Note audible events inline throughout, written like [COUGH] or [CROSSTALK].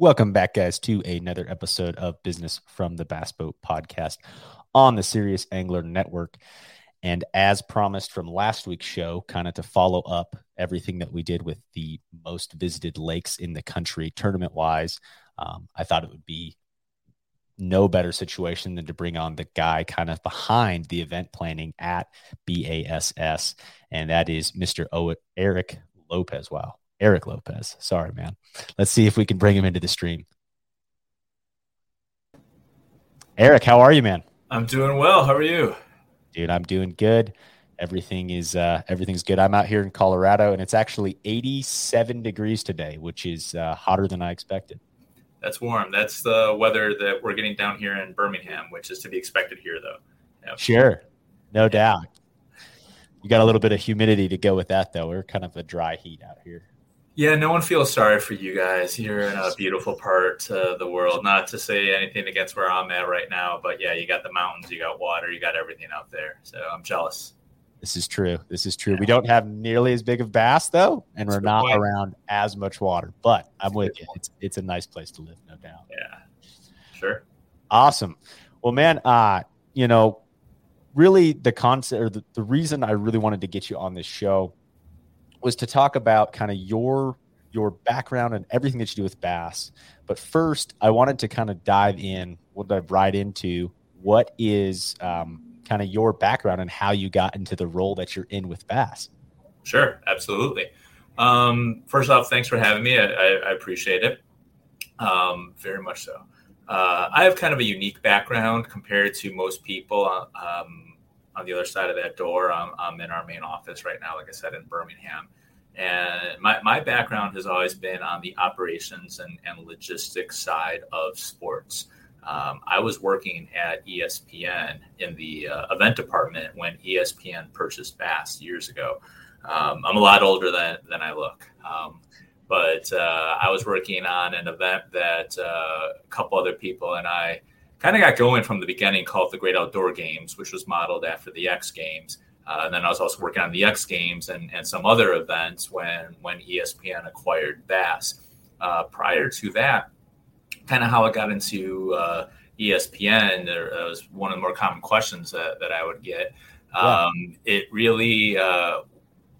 Welcome back, guys, to another episode of Business from the Bass Boat podcast on the Serious Angler Network. And as promised from last week's show, kind of to follow up everything that we did with the most visited lakes in the country tournament wise, um, I thought it would be no better situation than to bring on the guy kind of behind the event planning at BASS, and that is Mr. Eric Lopez. Wow. Eric Lopez. Sorry, man. Let's see if we can bring him into the stream. Eric, how are you, man? I'm doing well. How are you? Dude, I'm doing good. Everything is uh, everything's good. I'm out here in Colorado, and it's actually 87 degrees today, which is uh, hotter than I expected. That's warm. That's the weather that we're getting down here in Birmingham, which is to be expected here, though. Sure, no doubt. You got a little bit of humidity to go with that, though. We're kind of a dry heat out here. Yeah, no one feels sorry for you guys. You're in a beautiful part of the world. Not to say anything against where I'm at right now, but yeah, you got the mountains, you got water, you got everything out there. So I'm jealous. This is true. This is true. Yeah. We don't have nearly as big of bass though, and That's we're not point. around as much water. But I'm with you. It's it's a nice place to live, no doubt. Yeah, sure. Awesome. Well, man, uh, you know, really the concept or the, the reason I really wanted to get you on this show was to talk about kind of your your background and everything that you do with bass. But first, I wanted to kind of dive in, we'll dive right into what is um, kind of your background and how you got into the role that you're in with bass. Sure, absolutely. Um, first off, thanks for having me. I, I, appreciate it um, very much so. Uh, I have kind of a unique background compared to most people um, on the other side of that door. I'm, I'm in our main office right now, like I said, in Birmingham. And my, my background has always been on the operations and, and logistics side of sports. Um, I was working at ESPN in the uh, event department when ESPN purchased Bass years ago. Um, I'm a lot older than, than I look. Um, but uh, I was working on an event that uh, a couple other people and I kind of got going from the beginning called the Great Outdoor Games, which was modeled after the X Games. Uh, and then I was also working on the X Games and, and some other events when when ESPN acquired Bass. Uh, prior to that, kind of how I got into uh, ESPN, there was one of the more common questions that, that I would get. Um, It really, uh,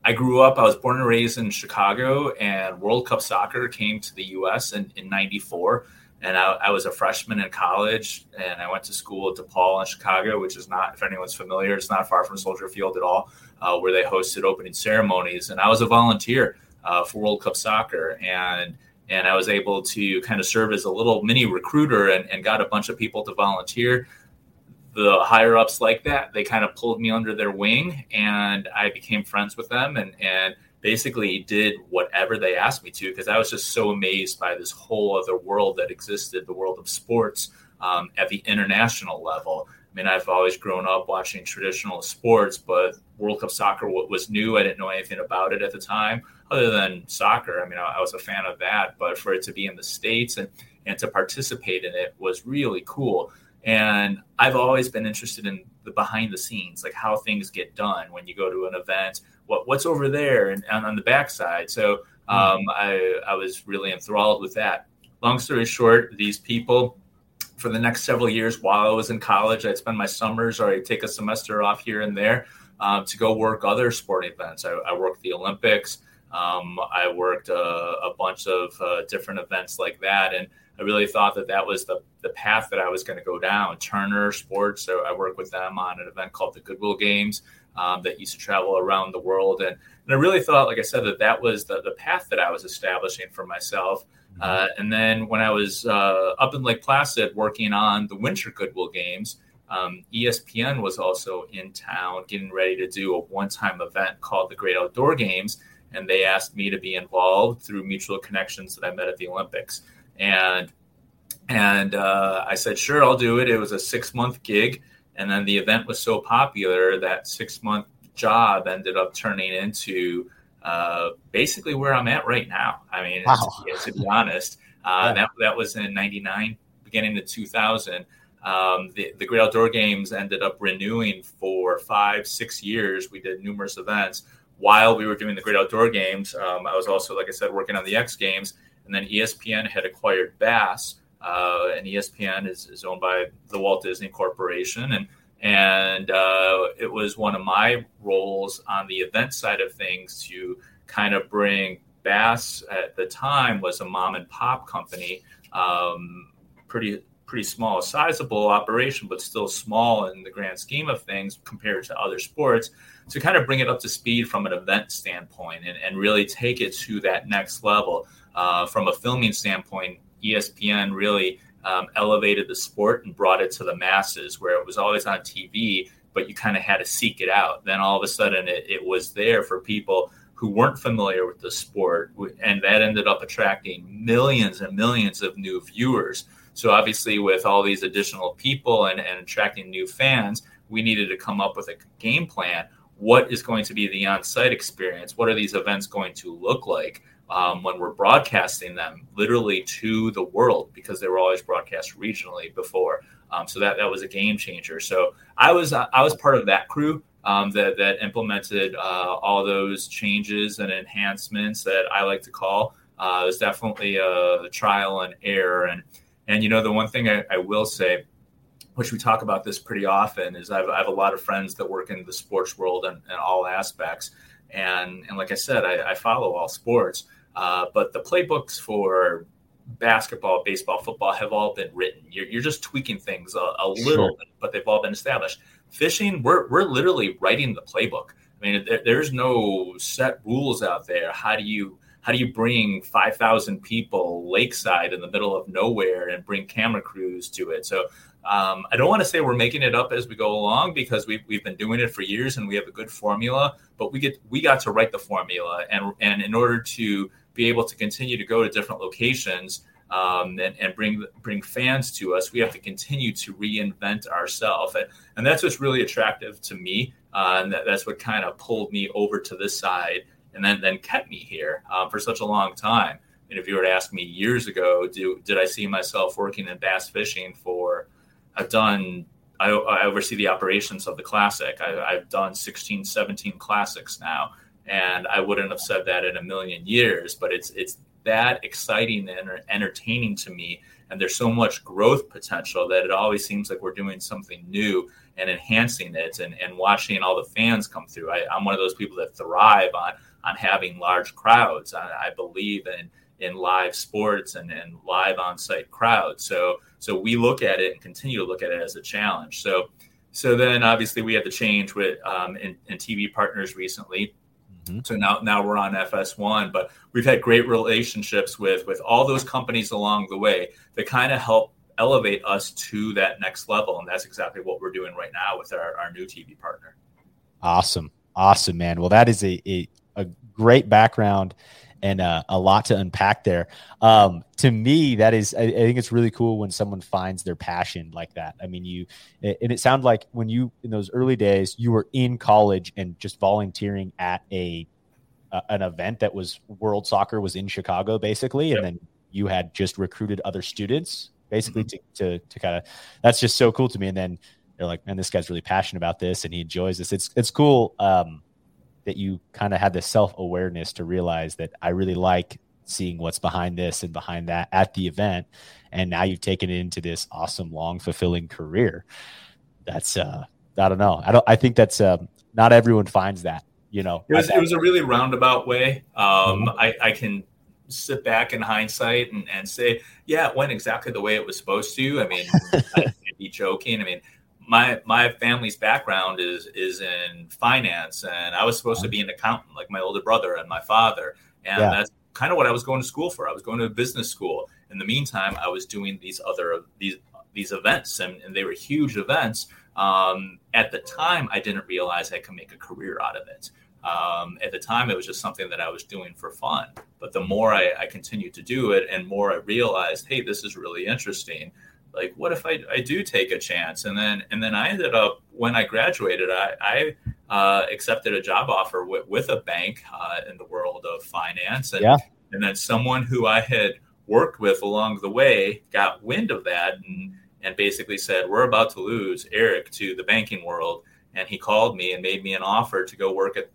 I grew up, I was born and raised in Chicago, and World Cup soccer came to the US in, in 94 and I, I, was a freshman in college and I went to school at DePaul in Chicago, which is not, if anyone's familiar, it's not far from Soldier Field at all, uh, where they hosted opening ceremonies. And I was a volunteer uh, for World Cup Soccer. And and I was able to kind of serve as a little mini recruiter and, and got a bunch of people to volunteer. The higher ups like that, they kind of pulled me under their wing and I became friends with them and, and basically did whatever they asked me to because I was just so amazed by this whole other world that existed, the world of sports um, at the international level. I mean, I've always grown up watching traditional sports, but World Cup soccer was new. I didn't know anything about it at the time, other than soccer. I mean, I, was a fan of that, but for it to be in the states and and to participate in it was really cool. And I've always been interested in the behind the scenes, like how things get done when you go to an event what what's over there and, and on the backside. So hmm. um, I I was really enthralled with that. Long story short, these people for the next several years while I was in college, I'd spend my summers or I'd take a semester off here and there um, to go work other sporting events. I, I worked the Olympics. Um, I worked uh, a bunch of uh, different events like that, and I really thought that that was the, the path that I was going to go down. Turner Sports, so I worked with them on an event called the Goodwill Games um, that used to travel around the world. And, and I really thought, like I said, that that was the, the path that I was establishing for myself. Mm-hmm. Uh, and then when I was uh, up in Lake Placid working on the Winter Goodwill Games, um, ESPN was also in town getting ready to do a one time event called the Great Outdoor Games. And they asked me to be involved through mutual connections that I met at the Olympics. And and uh, I said, sure, I'll do it. It was a six month gig. And then the event was so popular that six month job ended up turning into uh, basically where I'm at right now. I mean, wow. to, to, be honest, uh, yeah. that, that was in 99, beginning of 2000. Um, the, the Great Outdoor Games ended up renewing for five, six years. We did numerous events. While we were doing the Great Outdoor Games, um, I was also, like I said, working on the X Games. and then ESPN had acquired Bass, uh, and ESPN is, is owned by the Walt Disney Corporation, and and uh, it was one of my roles on the event side of things to kind of bring Bass at the time was a mom and pop company, um, pretty pretty small, sizable operation, but still small in the grand scheme of things compared to other sports. To kind of bring it up to speed from an event standpoint and, and really take it to that next level. Uh, from a filming standpoint, ESPN really um, elevated the sport and brought it to the masses where it was always on TV, but you kind of had to seek it out. Then all of a sudden it, it was there for people who weren't familiar with the sport. And that ended up attracting millions and millions of new viewers. So obviously, with all these additional people and, and attracting new fans, we needed to come up with a game plan. What is going to be the on-site experience? What are these events going to look like? Um, when we're broadcasting them literally to the world because they were always broadcast regionally before. Um, so that that was a game changer. So I was uh, I was part of that crew um, that that implemented uh, all those changes and enhancements that I like to call. Uh, it was definitely a trial and error. And and you know the one thing I, I will say which we talk about this pretty often, is I have, I have, a lot of friends that work in the sports world and, and all aspects. And, and like I said, I, I follow all sports. Uh, but the playbooks for basketball, baseball, football have all been written. You're, you're just tweaking things a, a little sure. bit, but they've all been established. Fishing, we're, we're literally writing the playbook. I mean, there, there's no set rules out there. How do you how do you bring 5,000 people lakeside in the middle of nowhere and bring camera crews to it? So um, I don't want to say we're making it up as we go along because we've, we've been doing it for years and we have a good formula, but we get we got to write the formula and and in order to be able to continue to go to different locations um, and, and bring bring fans to us, we have to continue to reinvent ourselves, and, and that's what's really attractive to me, uh, and that, that's what kind of pulled me over to this side, and then then kept me here um, for such a long time. And if you were to ask me years ago, do did I see myself working in bass fishing for? I've done. I, I oversee the operations of the classic. I, I've done 16, 17 classics now and I wouldn't have said that in a million years. But it's it's that exciting and entertaining to me, and there's so much growth potential that it always seems like we're doing something new and enhancing it, and, and watching all the fans come through. I, am one of those people that thrive on on having large crowds. I, I believe in in live sports and, and live on-site crowds. So so we look at it and continue to look at it as a challenge. So so then obviously we had to change with um, in, in TV partners recently Mm-hmm. So now now we're on FS1, but we've had great relationships with with all those companies along the way that kind of help elevate us to that next level, and that's exactly what we're doing right now with our, our new TV partner. Awesome, awesome, man. Well, that is a a, a great background and uh, a lot to unpack there. Um, to me, that is, I, I, think it's really cool when someone finds their passion like that. I mean, you, and it sounded like when you, in those early days, you were in college and just volunteering at a, uh, an event that was World Soccer was in Chicago, basically, yep. and then you had just recruited other students, basically, mm-hmm. to, to, to kind of, that's just so cool to me. And then they're like, man, this guy's really passionate about this and he enjoys this. It's, it's cool. Um, that you kind of had the self awareness to realize that I really like seeing what's behind this and behind that at the event. And now you've taken it into this awesome, long, fulfilling career. That's, uh, I don't know. I don't, I think that's, uh, not everyone finds that, you know. It was, it was a really roundabout way. Um, mm-hmm. I, I can sit back in hindsight and, and say, yeah, it went exactly the way it was supposed to. I mean, [LAUGHS] I'd be joking. I mean, my my family's background is is in finance, and I was supposed to be an accountant, like my older brother and my father, and yeah. that's kind of what I was going to school for. I was going to business school. In the meantime, I was doing these other these these events, and, and they were huge events. Um, at the time, I didn't realize I could make a career out of it. Um, at the time, it was just something that I was doing for fun. But the more I, I continued to do it, and more I realized, hey, this is really interesting like what if I, I do take a chance? And then and then i ended up when i graduated i, I uh, accepted a job offer with, with a bank uh, in the world of finance. And, yeah. and then someone who i had worked with along the way got wind of that and, and basically said we're about to lose eric to the banking world. And he called me and made me an offer to go work at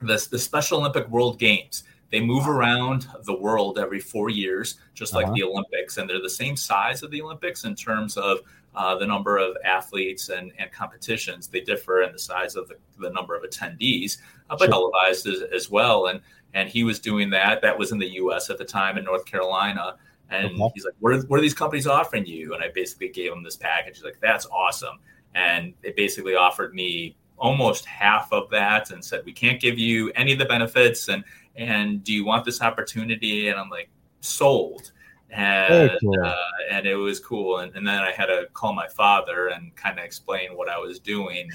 the, the special olympic world games they move around the world every four years, just like uh-huh. the Olympics, and they're the same size of the Olympics in terms of uh, the number of athletes and, and competitions. They differ in the size of the, the number of attendees, uh, but sure. televised as, as, well. And and he was doing that. That was in the U.S. at the time in North Carolina. And okay. he's like, what are, what are these companies offering you? And I basically gave him this package. He's like, that's awesome. And they basically offered me almost half of that and said, we can't give you any of the benefits. And, and do you want this opportunity? And I'm like, sold and cool. uh, and it was cool. And, and, then I had to call my father and kind of explain what I was doing.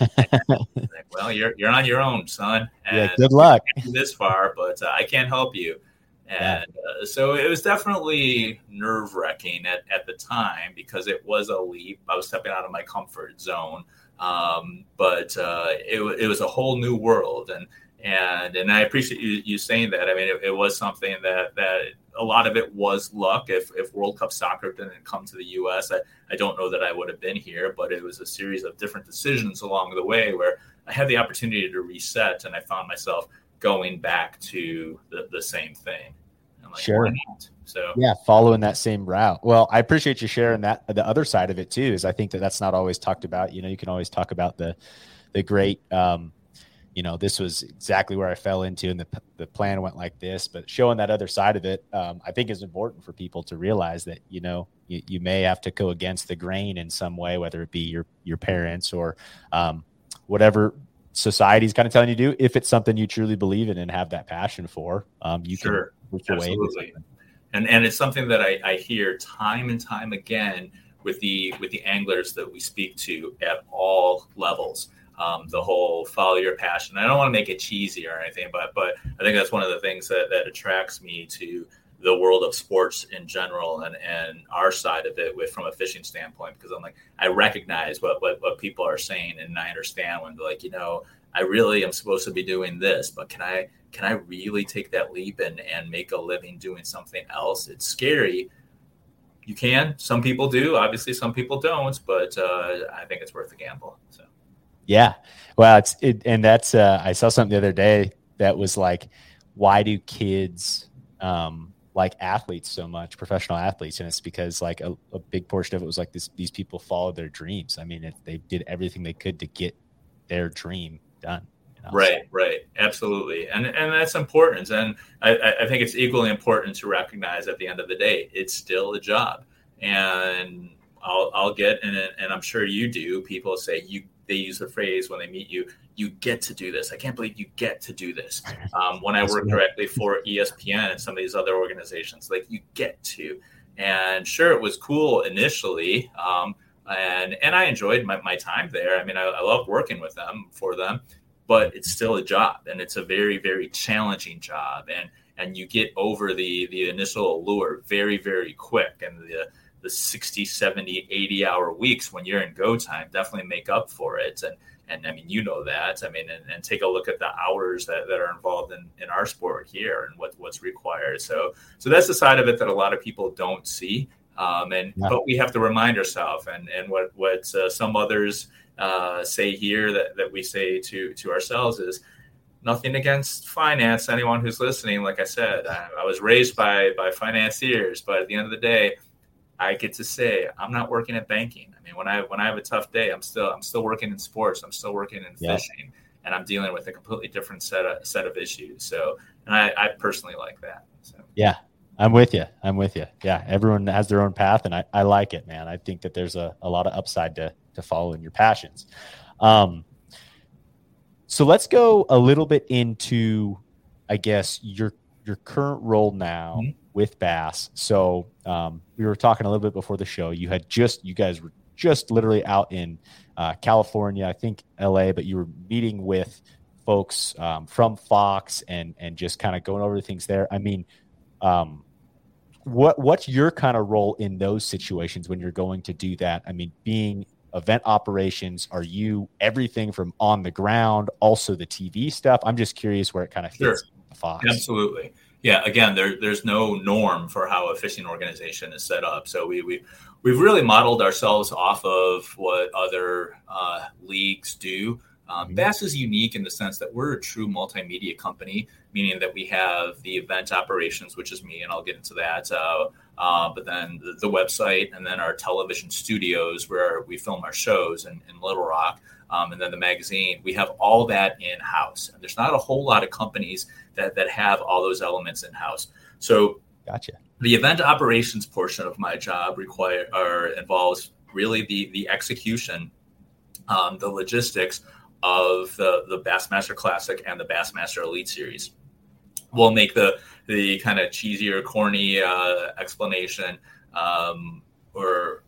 And, [LAUGHS] like, well, you're you're on your own, son. And yeah, good luck. This far, but uh, I can't help you. And uh, so it was definitely nerve wracking at, at the time because it was a leap. I was stepping out of my comfort zone. Um, but uh, it, it was a whole new world. And and and I appreciate you, you saying that. I mean, it, it, was something that that a lot of it was luck. If if World Cup soccer didn't come to the U.S., I, I don't know that I would have been here. But it was a series of different decisions along the way where I had the opportunity to reset, and I found myself going back to the, the same thing. Like, sure. So yeah, following that same route. Well, I appreciate you sharing that. The other side of it too is I think that that's not always talked about. You know, you can always talk about the the great um, you know, this was exactly where I fell into, and the, the plan went like this. But showing that other side of it, um, I think is important for people to realize that you know you, you, may have to go against the grain in some way, whether it be your your parents or um, whatever society's kind of telling you to do. If it's something you truly believe in and have that passion for, um, you sure. can absolutely. And and it's something that I, I hear time and time again with the with the anglers that we speak to at all levels um, the whole follow your passion. I don't want to make it cheesy or anything, but but I think that's one of the things that, that attracts me to the world of sports in general and, and our side of it with from a fishing standpoint because I'm like I recognize what, what what people are saying and I understand when they're like you know I really am supposed to be doing this but can I can I really take that leap and and make a living doing something else? It's scary. You can some people do obviously some people don't but uh, I think it's worth the gamble so yeah. Well, it's it, and that's uh, I saw something the other day that was like, why do kids um, like athletes so much, professional athletes? And it's because like a, a big portion of it was like this: these people followed their dreams. I mean, it, they did everything they could to get their dream done. You know? Right, right, absolutely, and and that's important. And I, I think it's equally important to recognize at the end of the day, it's still a job, and I'll, I'll get and, and I'm sure you do. People say you they use the phrase when they meet you, you get to do this. I can't believe you get to do this. [LAUGHS] Um, when I work directly for ESPN and some of these other organizations, like you get to. And sure, it was cool initially. Um, and, and I enjoyed my, my time there. I mean, I, I love working with them for them, but it's still a job and it's a very, very challenging job. And, and you get over the, the initial allure very, very quick. And the, the 60 70 80 hour weeks when you're in go time definitely make up for it. And and i mean you know that. I mean and, and take a look at the hours that, that are involved in, in our sport here and what, what's required. So so that's the side of it that a lot of people don't see. Um, and yeah. but we have to remind ourselves and and what what uh, some others uh, say here that, that we say to to ourselves is nothing against finance. Anyone who's listening like i said I, I was raised by by financiers but at the end of the day I get to say I'm not working at banking. I mean, when I when I have a tough day, I'm still I'm still working in sports. I'm still working in yeah. fishing, and I'm dealing with a completely different set of set of issues. So, and I, I personally like that. So. Yeah, I'm with you. I'm with you. Yeah, everyone has their own path, and I, I like it, man. I think that there's a, a lot of upside to to following your passions. Um, so let's go a little bit into, I guess your your current role now. Mm-hmm with Bass. So um, we were talking a little bit before the show. You had just, you guys were just literally out in uh, California, I think LA, but you were meeting with folks um, from Fox and and just kind of going over things there. I mean, um, what what's your kind of role in those situations when you're going to do that? I mean, being event operations, are you everything from on the ground, also the TV stuff? I'm just curious where it kind of fits. Sure. Fox. Absolutely yeah, again, there, there's no norm for how a fishing organization is set up. So we, we, we've really modeled ourselves off of what other uh, leagues do. Um, mm-hmm. Bass is unique in the sense that we're a true multimedia company, meaning that we have the event operations, which is me, and I'll get into that. Uh, uh, but then the, the, website, and then our television studios where we film our shows in, in Little Rock, um, and then the magazine. We have all that in house, and there's not a whole lot of companies that that have all those elements in house. So, gotcha. The event operations portion of my job require or involves really the the execution, um, the logistics of the the Bassmaster Classic and the Bassmaster Elite Series. We'll make the the kind of cheesier, corny uh, explanation um, or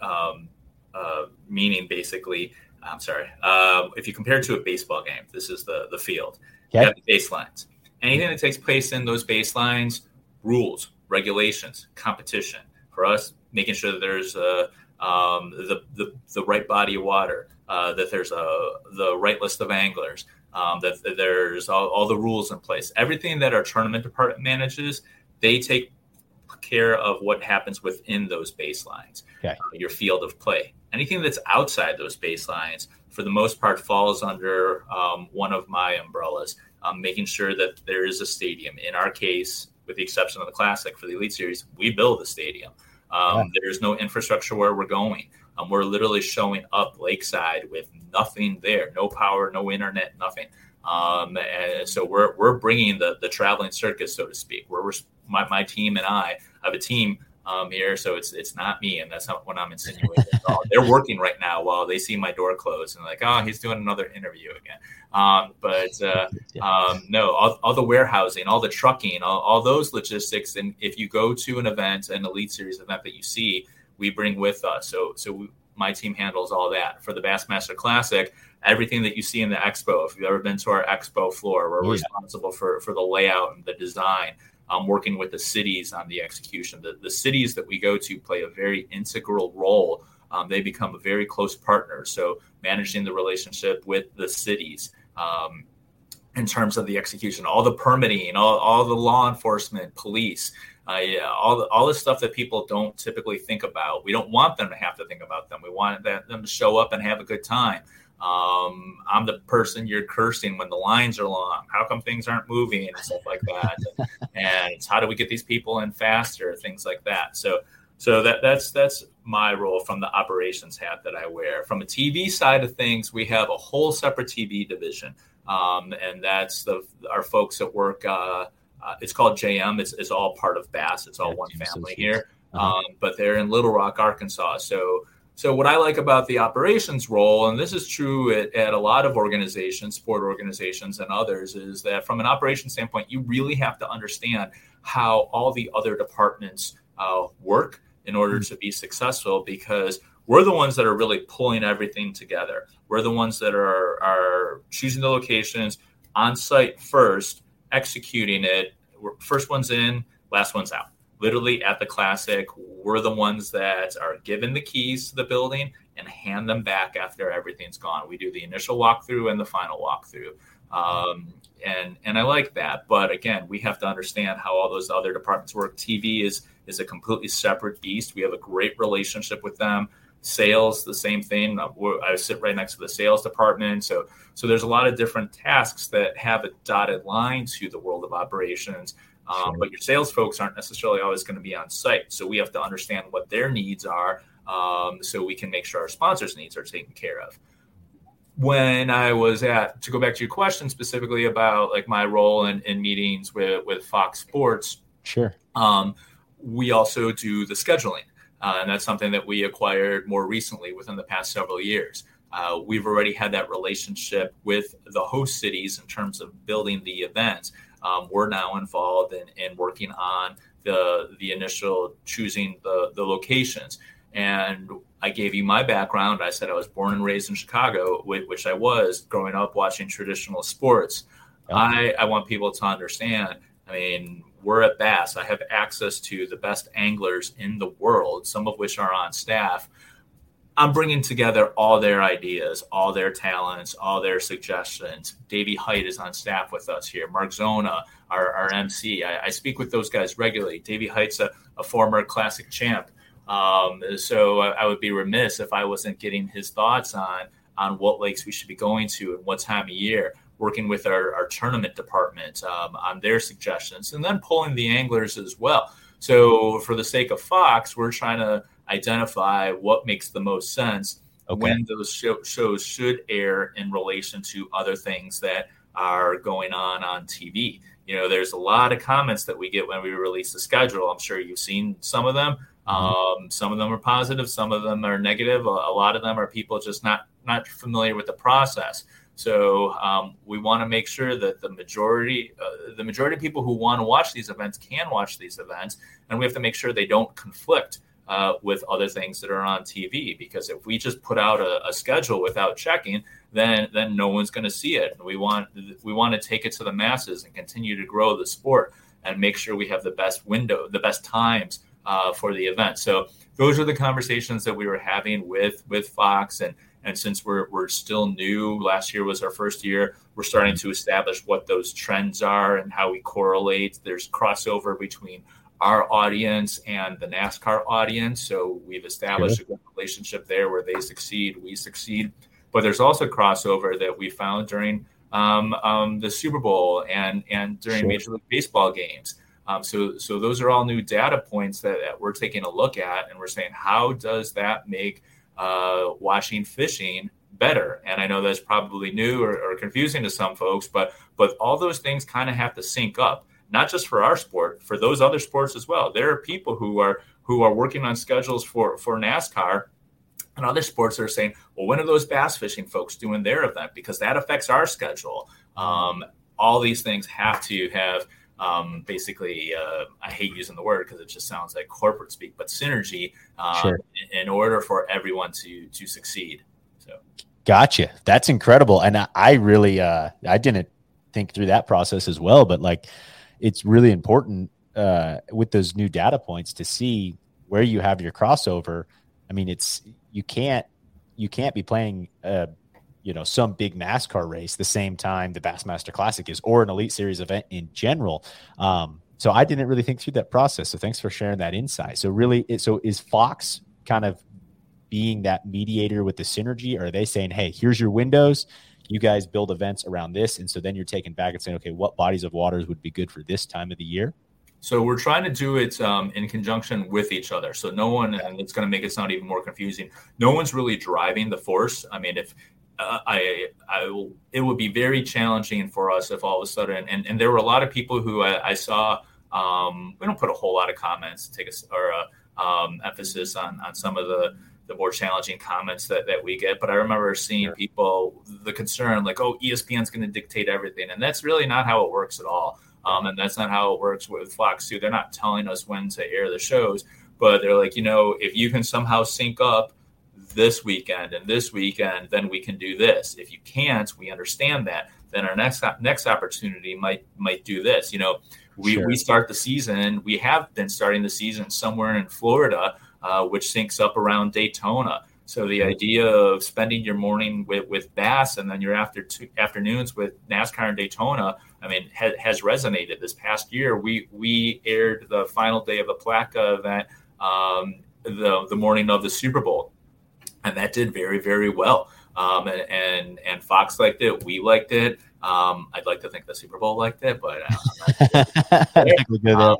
um, uh, meaning basically. I'm sorry. Uh, if you compare it to a baseball game, this is the the field. Yep. You have the baselines. Anything that takes place in those baselines, rules, regulations, competition. For us, making sure that there's a, um, the, the the right body of water, uh, that there's a the right list of anglers, um, that, that, there's all, all, the rules in place. Everything that our tournament department manages, they take care of what happens within those baselines, okay. uh, your field of play. Anything that's outside those baselines, for the most part, falls under um, one of my umbrellas, um, making sure that there is a stadium. In our case, with the exception of the Classic for the Elite Series, we build the stadium. Um, yeah. There's no infrastructure where we're going. Um, we're literally showing up lakeside with nothing there, no power, no internet, nothing. Um, and so we're we're bringing the the traveling circus, so to speak. Where we're my, my team and I have a team um, here, so it's it's not me, and that's not what I'm insinuating. They're working right now while they see my door closed and like, oh, he's doing another interview again. Um, but uh, um, no, all, all, the warehousing, all the trucking, all, all those logistics, and if you go to an event, an elite series event that you see, we bring with us. So so we, my team handles all that for the Bassmaster Classic. Everything that you see in the expo, if you've ever been to our expo floor, we're yeah. responsible for for the layout and the design. I'm working with the cities on the execution. The, the cities that we go to play a very integral role. Um, they become a very close partner. So managing the relationship with the cities. Um, in terms of the execution, all the permitting, all, all the law enforcement, police, uh, yeah, all the, all the stuff that people don't typically think about. We don't want them to have to think about them. We want them to show up and have a good time. Um, I'm the person you're cursing when the lines are long. How come things aren't moving and stuff like that? [LAUGHS] and, how do we get these people in faster? Things like that. So, so that that's that's my role from the operations hat that I wear. From a TV side of things, we have a whole separate TV division, um, and that's the our folks that work. Uh, uh, it's called JM. It's, it's all part of Bass. It's all yeah, one family here. Uh-huh. Um, but they're in Little Rock, Arkansas. So so what I like about the operations role, and this is true at, at, a lot of organizations, sport organizations and others, is that from an operations standpoint, you really have to understand how all the other departments uh, work in order mm-hmm. to be successful because we're the ones that are really pulling everything together. We're the ones that are, are choosing the locations on site first executing it. We're first one's in, last one's out. Literally at the classic, we're the ones that are given the keys to the building and hand them back after everything's gone. We do the initial walkthrough and the final walkthrough. Um, and and I like that. But again, we have to understand how all those other departments work. TV is is a completely separate beast. We have a great relationship with them sales the same thing uh, i sit right next to the sales department so so there's a lot of different tasks that have a dotted line to the world of operations um, but your sales folks aren't necessarily always going to be on site so we have to understand what their needs are um, so we can make sure our sponsors needs are taken care of when i was at to go back to your question specifically about like my role in, in meetings with with fox sports sure um, we also do the scheduling uh, and that's something that we acquired more recently within the past several years. Uh, we've already had that relationship with the host cities in terms of building the events. Um, we're now involved in, in working on the the initial choosing the the locations. And I gave you my background. I said I was born and raised in Chicago, which I was growing up watching traditional sports. I, I want people to understand. I mean, we're at Bass. I have access to the best anglers in the world, some of which are on staff. I'm bringing together all their ideas, all their talents, all their suggestions. Davy Hite is on staff with us here. Mark Zona, our, our MC. I, I speak with those guys regularly. Davy Hite's a, a former classic champ. Um, so I, I, would be remiss if I wasn't getting his thoughts on on what lakes we should be going to and what time of year working with our, our tournament department um, on their suggestions and then pulling the anglers as well so for the sake of fox we're trying to identify what makes the most sense okay. when those show, shows should air in relation to other things that are going on on TV. You know, there's a lot of comments that we get when we release the schedule. I'm sure you've seen some of them. Mm-hmm. Um, some of them are positive, some of them are negative. A, a, lot of them are people just not not familiar with the process. So um, we want to make sure that the majority, uh, the majority of people who want to watch these events can watch these events, and we have to make sure they don't conflict uh, with other things that are on TV. Because if we just put out a, a schedule without checking, then then no one's going to see it. And we want we want to take it to the masses and continue to grow the sport and make sure we have the best window, the best times uh, for the event. So those are the conversations that we were having with with Fox and. And since we're, we're still new, last year was our first year, we're starting to establish what those trends are and how we correlate. There's crossover between our audience and the NASCAR audience. So we've established a good relationship there where they succeed, we succeed. But there's also crossover that we found during um, um, the Super Bowl and and during sure. Major League Baseball games. Um, so so those are all new data points that, that, we're taking a look at, and we're saying how does that make uh, watching fishing better? And I know that's probably new or, or confusing to some folks, but but all those things kind of have to sync up not just for our sport, for those other sports as well. There are people who are who are working on schedules for for NASCAR and other sports that are saying, well, when are those bass fishing folks doing their event? Because that affects our schedule. Um, all these things have to have um, basically, uh, I hate using the word because it just sounds like corporate speak, but synergy um, sure. in, in, order for everyone to to succeed. So, gotcha. That's incredible, and I, I really uh, I didn't think through that process as well, but like it's really important uh, with those new data points to see where you have your crossover. I mean, it's you can't you can't be playing uh, you know some big NASCAR race the same time the Bassmaster Classic is, or an Elite Series event in general. Um, so I didn't really think through that process. So thanks for sharing that insight. So really, it, so is Fox kind of being that mediator with the synergy? Or are they saying, hey, here's your windows? You guys build events around this. And so then you're taking back and saying okay what bodies of waters would be good for this time of the year? So we're trying to do it um, in conjunction with each other. So no one and it's going to make it sound even more confusing. No one's really driving the force. I mean if uh, I, I will, it would be very challenging for us if all of a sudden, and, and there were a lot of people who I, I saw, um, we don't put a whole lot of comments, take a, or a, um, emphasis on, on some of the, the more challenging comments that, that we get. But I remember seeing sure. people the concern like, oh, ESPN's going to dictate everything, and that's really not how it works at all. Um, and that's not how it works with Fox too. They're not telling us when to air the shows, but they're like, you know, if you can somehow sync up this weekend and this weekend, then we can do this. If you can't, we understand that. Then our next next opportunity might might do this. You know, we sure. we start the season. We have been starting the season somewhere in Florida uh, which syncs up around Daytona. So the idea of spending your morning with, with bass and then your after two, afternoons with NASCAR and Daytona, I mean, ha, has resonated. This past year, we we aired the final day of the Palatka event um, the the morning of the Super Bowl, and that did very very well. Um, and, and, and Fox liked it. We liked it. Um, I'd like to think the Super Bowl liked it, but uh, [LAUGHS] I,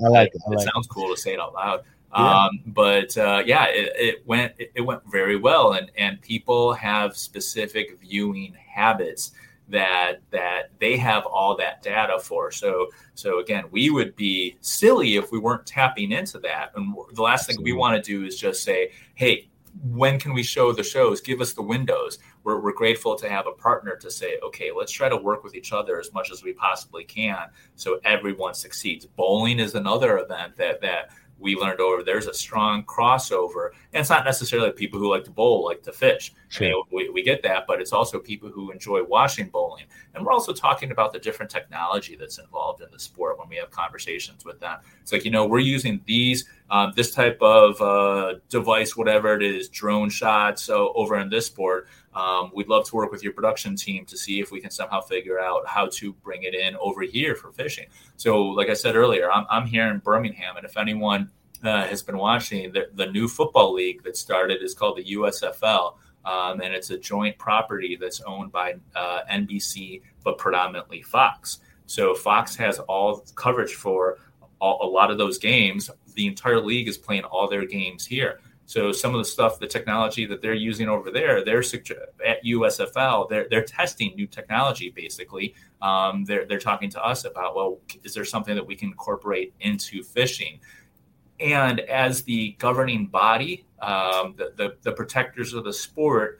like it. it sounds cool to say it out loud. Yeah. Um, but uh, yeah, it, it went it, it went very well, and and people have specific viewing habits that that they have all that data for. So so again, we would be silly if we weren't tapping into that. And the last Absolutely. thing we want to do is just say, hey, when can we show the shows? Give us the windows. We're, we're grateful to have a partner to say, okay, let's try to work with each other as much as we possibly can, so everyone succeeds. Bowling is another event that that we learned over there's a strong crossover. And it's not necessarily people who like to bowl, like to fish. Sure. I mean, we, we get that, but it's also people who enjoy watching bowling. And we're also talking about the different technology that's involved in the sport when we have conversations with them. It's like, you know, we're using these, um, this type of uh, device, whatever it is, drone shots so over in this sport. Um, we'd love to work with your production team to see if we can somehow figure out how to bring it in over here for fishing. So, like I said earlier, I'm, I'm here in Birmingham, and if anyone uh, has been watching, the, the new football league that started is called the USFL. um, and it's a joint property that's owned by uh, NBC, but predominantly Fox. So Fox has all coverage for all, a lot of those games. The entire league is playing all their games here. So some of the stuff, the technology that they're using over there, they're at USFL, they're they're testing new technology. Basically, um, they're they're talking to us about, well, is there something that we can incorporate into fishing? And as the governing body, um, the, the, the protectors of the sport,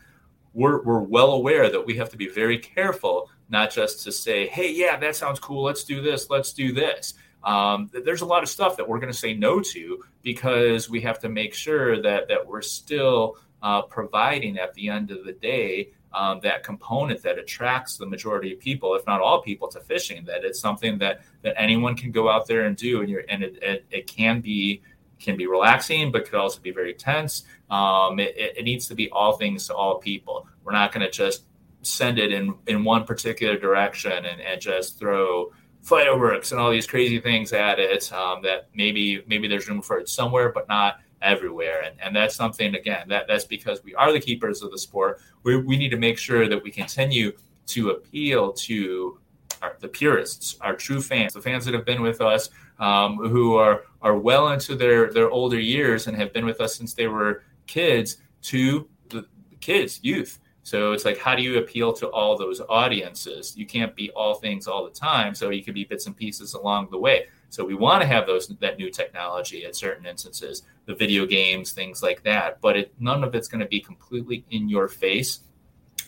we're, we're well aware that we have to be very careful, not just to say, hey, yeah, that sounds cool. Let's do this. Let's do this. Um, there's a lot of stuff that we're going to say no to because we have to make sure that, that we're still uh, providing at the end of the day um, that component that attracts the majority of people, if not all people, to fishing. That it's something that that anyone can go out there and do, and you're and it, it, it can be can be relaxing, but could also be very tense. Um, it, it, needs to be all things to all people. We're not going to just send it in in one particular direction and, and just throw fireworks and all these crazy things at it. Um, that maybe maybe there's room for it somewhere, but not everywhere. And, and that's something, again, that, that's because we are the keepers of the sport. We, we need to make sure that we continue to appeal to our, the purists, our true fans, the fans that have been with us, um, who are, are well into their, their older years and have been with us since they were kids, to the kids, youth. So it's like, how do you appeal to all those audiences? You can't be all things all the time. So you can be bits and pieces along the way. So we want to have those that new technology at certain instances, the video games, things like that. But it, none of it's going to be completely in your face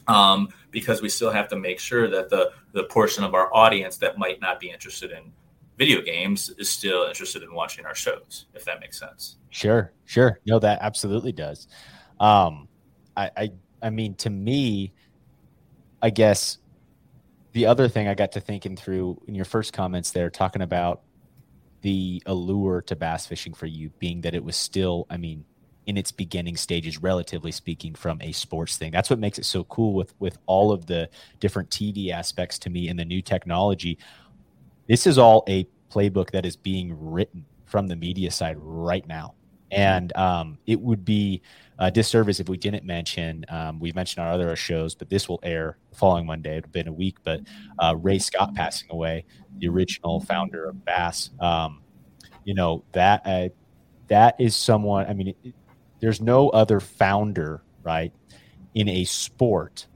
um, because we still have to make sure that the the portion of our audience that might not be interested in video games is still interested in watching our shows. If that makes sense. Sure, sure. No, that absolutely does. Um, I, I, I mean, to me, I guess the other thing I got to thinking through in your first comments there, talking about the allure to bass fishing for you being that it was still, I mean, in its beginning stages, relatively speaking, from a sports thing. That's what makes it so cool with with all of the different TV aspects to me and the new technology. This is all a playbook that is being written from the media side right now, and um, it would be disservice if we didn't mention. Um, we've mentioned our other shows, but this will air the following Monday. It'll been a week, but uh, Ray Scott passing away the original founder of Bass. Um, you know that uh, that is someone. I mean, it, there's no other founder, right, in a sport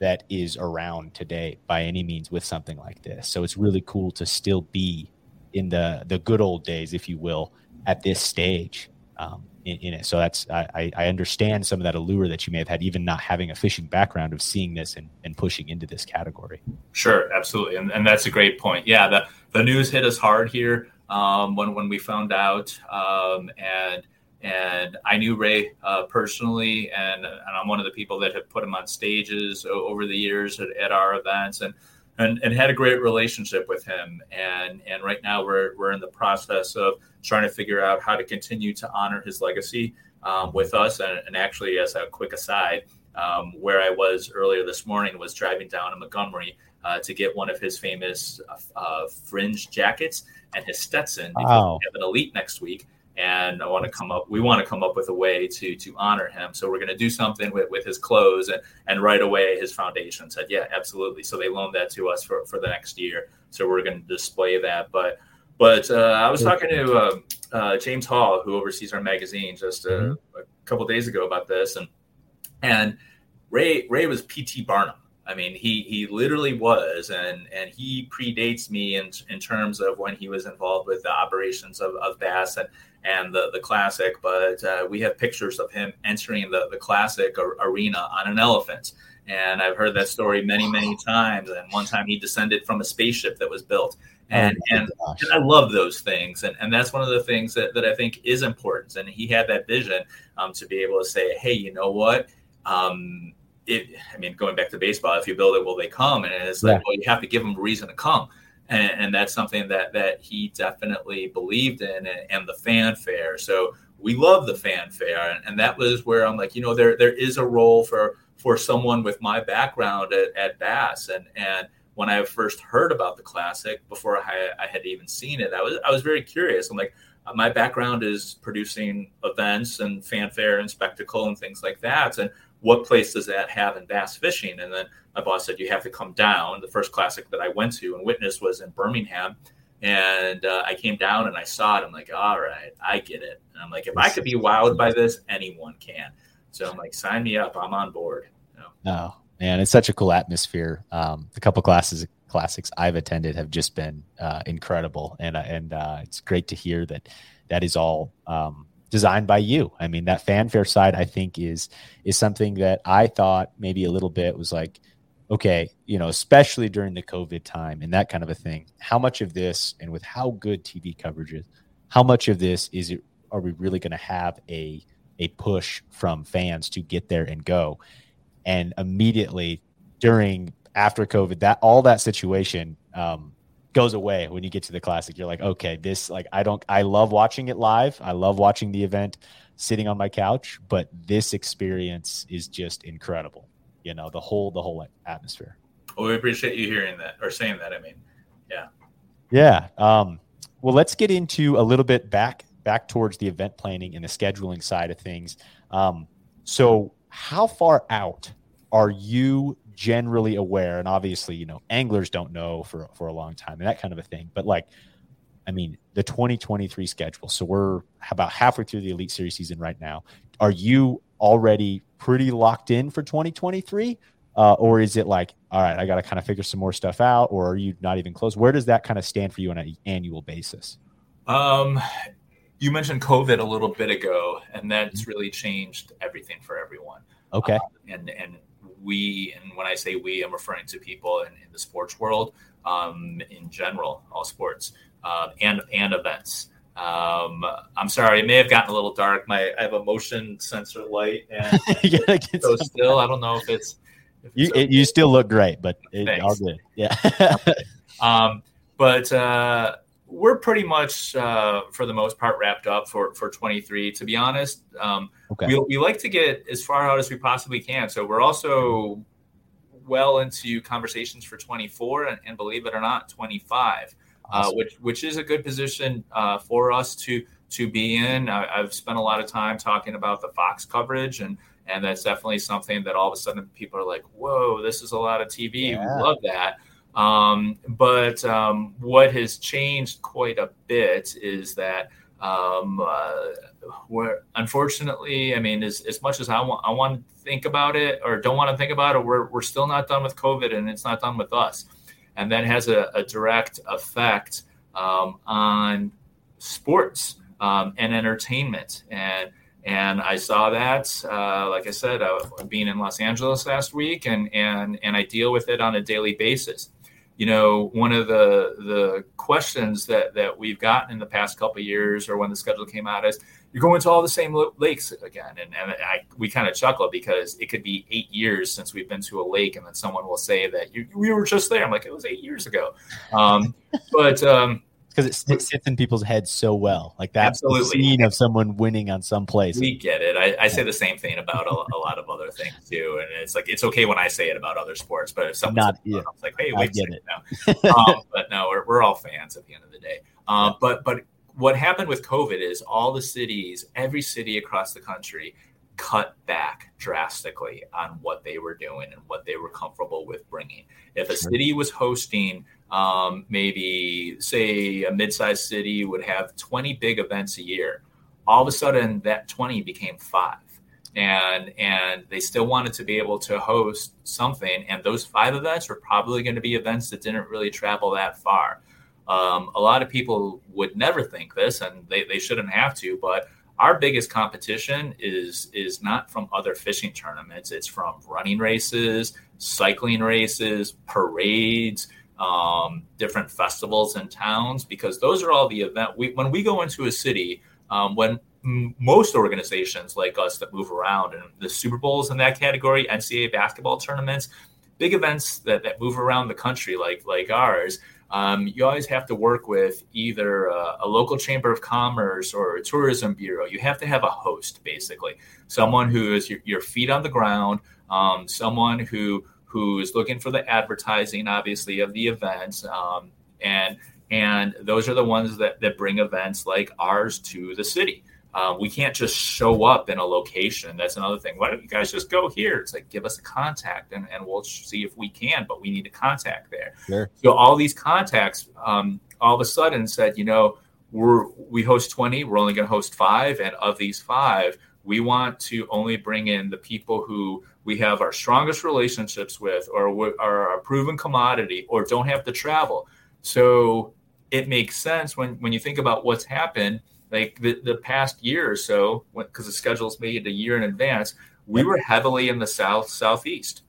that is around today by any means with something like this. So it's really cool to still be in the the good old days, if you will, at this stage. Um, in, in, it. So that's I, I understand some of that allure that you may have had, even not having a fishing background of seeing this and, and pushing into this category. Sure, absolutely, and, and that's a great point. Yeah, the the news hit us hard here um, when when we found out, um, and and I knew Ray uh, personally, and and I'm one of the people that have put him on stages over the years at, at our events, and and, and had a great relationship with him. And and right now we're we're in the process of trying to figure out how to continue to honor his legacy um, with us. And, and, actually, as a quick aside, um, where I was earlier this morning was driving down to Montgomery uh, to get one of his famous uh, fringe jackets and his Stetson. Wow. We have an elite next week and I want to come up. We want to come up with a way to to honor him. So we're going to do something with, with his clothes, and and right away his foundation said, yeah, absolutely. So they loaned that to us for for the next year. So we're going to display that. But but uh, I was talking to uh, uh, James Hall, who oversees our magazine, just uh, mm-hmm. a couple days ago about this, and and Ray Ray was PT Barnum. I mean, he he literally was, and and he predates me in in terms of when he was involved with the operations of, of Bass and and the the classic. But uh, we have pictures of him entering the the classic arena on an elephant, and I've heard that story many many times. And one time he descended from a spaceship that was built, and oh and, and, I love those things, and and that's one of the things that that I think is important. And he had that vision um, to be able to say, hey, you know what. Um, it, I mean, going back to baseball, if you build it, will they come? And it's like, yeah. well, you have to give them a reason to come. And, and, that's something that that he definitely believed in, and, and the fanfare. So we love the fanfare, and, and, that was where I'm like, you know, there there is a role for for someone with my background at, at Bass, and and when I first heard about the classic before I, I had even seen it, I was I was very curious. I'm like, uh, my background is producing events and fanfare and spectacle and things like that, and what place does that have in bass fishing? And then my boss said, you have to come down. The first classic that I went to and witnessed was in Birmingham. And uh, I came down and I saw it. I'm like, all right, I get it. And I'm like, if I could be wowed by this, anyone can. So I'm like, sign me up. I'm on board. Know? No, man, it's such a cool atmosphere. Um, a couple classes classics I've attended have just been uh, incredible, and uh, and uh, it's great to hear that that is all um, designed by you. I mean, that fanfare side, I think, is is something that I thought maybe a little bit was like, okay, you know, especially during the COVID time and that kind of a thing. How much of this, and with how good TV coverage is, how much of this is it? Are we really going to have a a push from fans to get there and go? And immediately during after COVID, that all that situation um, goes away when you get to the classic. You're like, okay, this like I don't I love watching it live. I love watching the event sitting on my couch, but this experience is just incredible. You know, the whole the whole atmosphere. Well, we appreciate you hearing that or saying that. I mean, yeah. Yeah. Um, well, let's get into a little bit back back towards the event planning and the scheduling side of things. Um, so, how far out are you generally aware and obviously you know anglers don't know for for a long time and that kind of a thing but like i mean the 2023 schedule so we're about halfway through the elite series season right now. Are you already pretty locked in for 2023 uh, or is it like all right i got to kind of figure some more stuff out or are you not even close? Where does that kind of stand for you on an annual basis? Um you mentioned covid a little bit ago and that's mm-hmm. really changed everything for everyone. Okay. Uh, and and we, and when I say we, I'm referring to people in, in the sports world um, in general, all sports uh, and and events. Um, I'm sorry, it may have gotten a little dark. My I have a motion sensor light, and [LAUGHS] so still, I don't know if it's. If you okay. it, you still look great, but it, all good. Yeah. [LAUGHS] um, but uh, we're pretty much uh, for the most part wrapped up for for 23 to be honest um, okay. we, we like to get as far out as we possibly can so we're also well into conversations for 24 and, and believe it or not 25 uh, awesome. uh, which which is a good position uh, for us to to be in I, have spent a lot of time talking about the fox coverage and and that's definitely something that all of a sudden people are like whoa this is a lot of tv yeah. we love that um, but um, what has changed quite a bit is that um, uh, we're unfortunately, I mean, as, as much as I want, I want to think about it or don't want to think about it, we're, we're still not done with COVID and it's not done with us. And that has a, a direct effect um, on sports um, and entertainment. And and I saw that, uh, like I said, uh, being in Los Angeles last week, and and and I deal with it on a daily basis you know, one of the the questions that that we've gotten in the past couple years, or when the schedule came out, is you're going to all the same lakes again, and, and I, we kind of chuckle because it could be eight years since we've been to a lake, and then someone will say that you, we were just there. I'm like, it was eight years ago, um, [LAUGHS] but um, because it, it, sits in people's heads so well. Like that scene of someone winning on some place. We get it. I, I say the same thing about a, a, lot of other things too, and it's like it's okay when I say it about other sports, but if someone's not, yeah. like, hey, wait I get it. No. [LAUGHS] um, but no, we're, we're all fans at the end of the day. Um, but but what happened with COVID is all the cities, every city across the country, cut back drastically on what they were doing and what they were comfortable with bringing. If a city was hosting um, maybe say a mid-sized city would have 20 big events a year all of a sudden that 20 became five. And and they still wanted to be able to host something and those five events were probably going to be events that didn't really travel that far. Um, a lot of people would never think this and they, they shouldn't have to but our biggest competition is is not from other fishing tournaments it's from running races cycling races parades um, different festivals and towns because those are all the event. We, when we go into a city, um, when most organizations like us that move around and the Super Bowls in that category, NCAA basketball tournaments, big events that, that move around the country like like ours. Um, you always have to work with either a, a, local chamber of commerce or a tourism bureau. You have to have a host, basically, someone who is your, your feet on the ground, um, someone who who is looking for the advertising, obviously, of the events. Um, and and those are the ones that, that bring events like ours to the city. Um, we can't just show up in a location. That's another thing. Why don't you guys just go here? It's like give us a contact and, and we'll see if we can, but we need a contact there. Sure. So all these contacts um, all of a sudden said, you know, we're we host 20, we're only going to host five, and of these five, we want to only bring in the people who we have our strongest relationships with, or are a proven commodity, or don't have to travel. So it makes sense when when you think about what's happened like the, the past year or so because the schedule's made a year in advance we were heavily in the south southeast.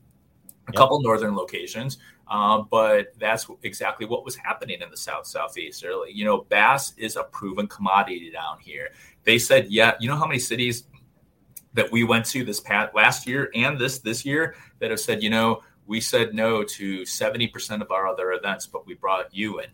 A yep. couple northern locations um, but that's exactly what was happening in the south southeast early you know bass is a proven commodity down here. They said yeah you know how many cities that we went to this past last year and this this year that have said you know we said no to 70% of our other events but we brought you in.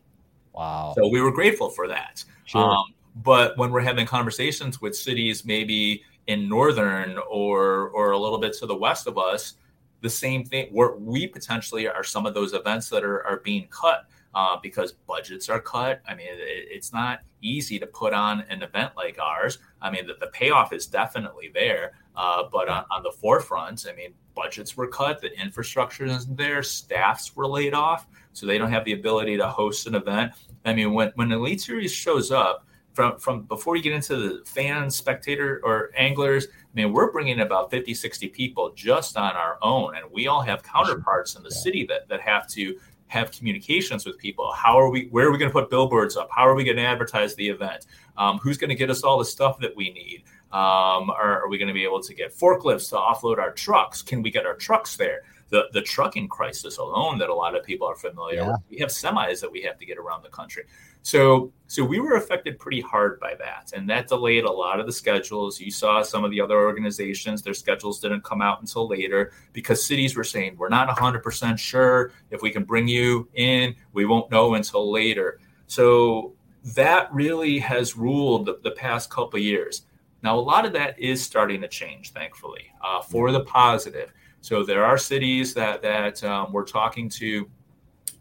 Wow. So we were grateful for that. Sure. Um, but when we're having conversations with cities maybe in northern or or a little bit to the west of us, the same thing where we potentially are some of those events that are, are being cut uh, because budgets are cut. I mean, it, it's not easy to put on an event like ours. I mean, the, the payoff is definitely there, uh, but on, on, the forefront, I mean, budgets were cut, the infrastructure isn't there, staffs were laid off, so they don't have the ability to host an event. I mean, when when Elite Series shows up, from from before you get into the fans, spectator, or anglers. I mean, we're bringing about 50, 60 people just on our own, and we all have counterparts in the yeah. city that that have to have communications with people. How are we? Where are we going to put billboards up? How are we going to advertise the event? Um, who's going to get us all the stuff that we need? Um, are, are we going to be able to get forklifts to offload our trucks? Can we get our trucks there? The, the trucking crisis alone that a lot of people are familiar yeah. with. We have semis that we have to get around the country. So, so we were affected pretty hard by that, and that delayed a lot of the schedules. You saw some of the other organizations; their schedules didn't come out until later because cities were saying we're not 100% sure if we can bring you in. We won't know until later. So that really has ruled the, the past couple years. Now, a lot of that is starting to change, thankfully, uh, for the positive. So there are cities that that um, we're talking to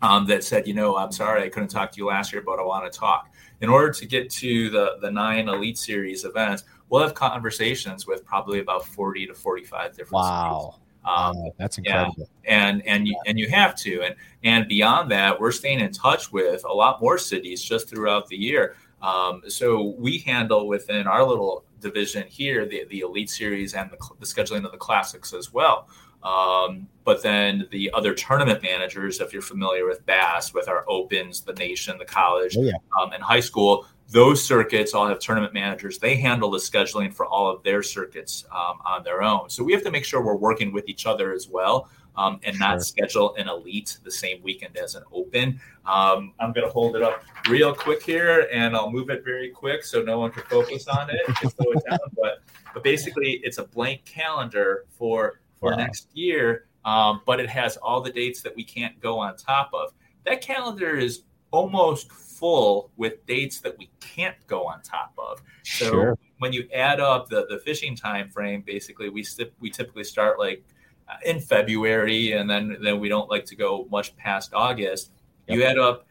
um, that said, you know, I'm sorry I couldn't talk to you last year, but I want to talk. In order to get to the the nine Elite Series events, we'll have conversations with probably about 40 to 45 different. Wow. Um, wow, that's incredible. Yeah. And and you, and you have to, and and beyond that, we're staying in touch with a lot more cities just throughout the year. Um, so we handle within our little division here the, the elite series and the, the scheduling of the classics as well. Um, but then the other tournament managers, if you're familiar with Bass, with our Opens, the Nation, the college, oh, yeah. um, and high school, those circuits all have tournament managers. They handle the scheduling for all of their circuits um, on their own. So we have to make sure we're working with each other as well. Um, and sure. not schedule an elite the same weekend as an open. Um, I'm going to hold it up real quick here, and I'll move it very quick so no one can focus on it. Slow it down. But but basically, it's a blank calendar for for wow. next year, um, but it has all the dates that we can't go on top of. That calendar is almost full with dates that we can't go on top of. So sure. when you add up the, the fishing time frame, basically we we typically start like uh, in February, and then then we don't like to go much past August. Yep. You add up,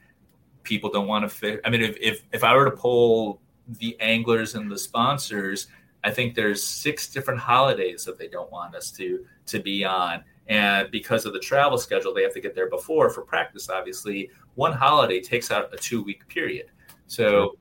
people don't want to fish. I mean, if, if if I were to pull the anglers and the sponsors, I think there's six different holidays that they don't want us to to be on. And because of the travel schedule, they have to get there before for practice. Obviously, one holiday takes out a two week period. So,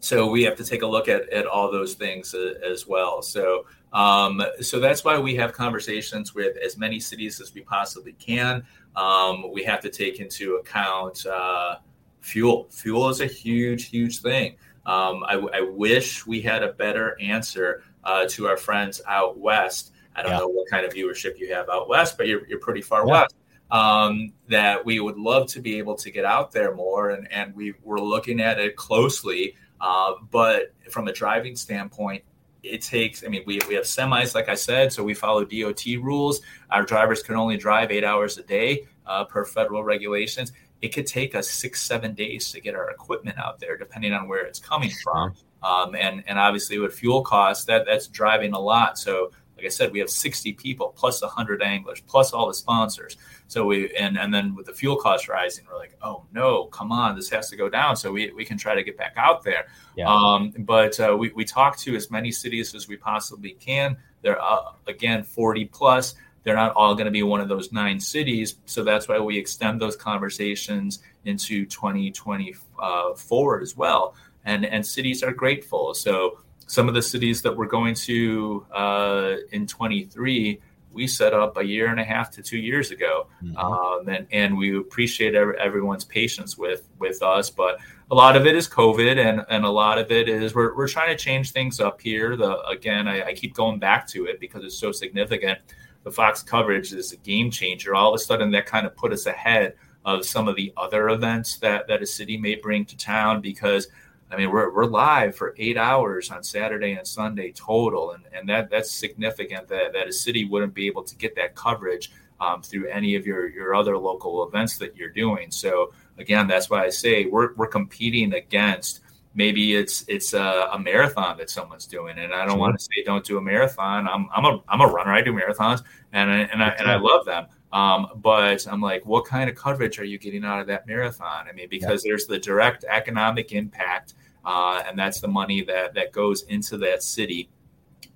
so we have to take a look at, at all those things uh, as well. So, um, so that's why we have conversations with as many cities as we possibly can. Um, we have to take into account uh, fuel. Fuel is a huge, huge thing. Um, I, I, wish we had a better answer uh, to our friends out west I don't yeah. know what kind of viewership you have out west, but you're, you're pretty far yeah. west. Um, that we would love to be able to get out there more, and, and we were looking at it closely. Uh, but from a driving standpoint, it takes, I mean, we, we have semis, like I said, so we follow DOT rules. Our drivers can only drive eight hours a day uh, per federal regulations. It could take us six, seven days to get our equipment out there, depending on where it's coming from. Um, and, and obviously, with fuel costs, that that's driving a lot. So like I said, we have 60 people plus 100 anglers plus all the sponsors. So we and and then with the fuel costs rising, we're like, oh no, come on, this has to go down so we, we can try to get back out there. Yeah. Um, but uh, we we talk to as many cities as we possibly can. They're uh, again 40 plus. They're not all going to be one of those nine cities, so that's why we extend those conversations into 2024 as well. And and cities are grateful. So some of the cities that we're going to uh, in 23 we set up a year and a half to two years ago mm-hmm. um, and, and we appreciate every, everyone's patience with with us but a lot of it is covid and, and a lot of it is we're, we're trying to change things up here the again I, I keep going back to it because it's so significant the fox coverage is a game changer all of a sudden that kind of put us ahead of some of the other events that that a city may bring to town because I mean, we're, we're live for eight hours on Saturday and Sunday total, and, and that that's significant that, that a city wouldn't be able to get that coverage um, through any of your, your other local events that you're doing. So again, that's why I say we're, we're competing against maybe it's it's a, a marathon that someone's doing, and I don't sure. want to say don't do a marathon. I'm I'm a I'm a runner. I do marathons, and I, and I, and I love them. Um, but I'm like, what kind of coverage are you getting out of that marathon? I mean, because yeah. there's the direct economic impact, uh, and that's the money that that goes into that city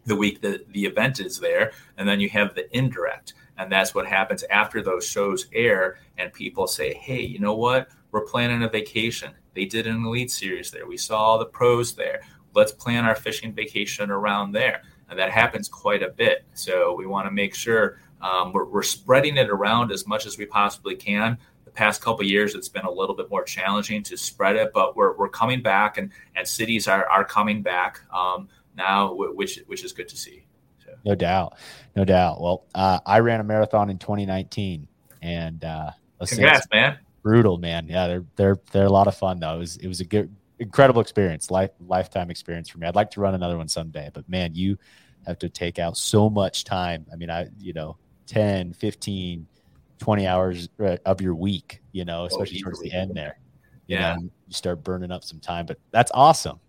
the week that the event is there, and then you have the indirect, and that's what happens after those shows air, and people say, hey, you know what? We're planning a vacation. They did an elite series there. We saw the pros there. Let's plan our fishing vacation around there. And that happens quite a bit. So we want to make sure um, we're, we're, spreading it around as much as we possibly can. The past couple years, it's been a little bit more challenging to spread it, but we're, we're coming back, and, and cities are, are coming back um, now, which which is good to see. So. No doubt, no doubt. Well, uh, I ran a marathon in 2019, and uh, congrats, man! Brutal, man. Yeah, they're they're they're a lot of fun though. It was it was a good, incredible experience, life lifetime experience for me. I'd like to run another one someday, but man, you have to take out so much time. I mean, I you know 10, 15, 20 hours uh, of your week, you know, oh, especially oh, towards the end there. You yeah. Know, you start burning up some time, but that's awesome.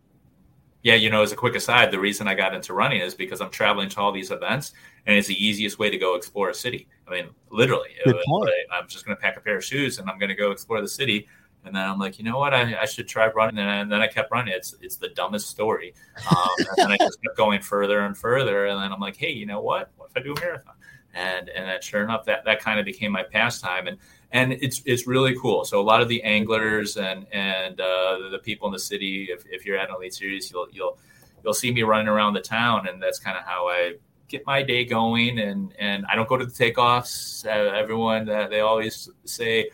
Yeah, you know, as a quick aside, the reason I got into running is because I'm traveling to all these events and it's the easiest way to go explore a city. I mean, literally, was, I'm just going to pack a pair of shoes and I'm going to go explore the city. And then I'm like, you know what? I, I should try running. And then I kept running. It's it's the dumbest story. Um, and then I just kept going further and further. And then I'm like, hey, you know what? What if I do a marathon? and and that sure enough that that kind of became my pastime and and it's it's really cool. So a lot of the anglers and and uh, the people in the city if, if you're at an elite series you'll you'll you'll see me running around the town and that's kind of how i get my day going. And and i don't go to the takeoffs. Uh, everyone uh, they always say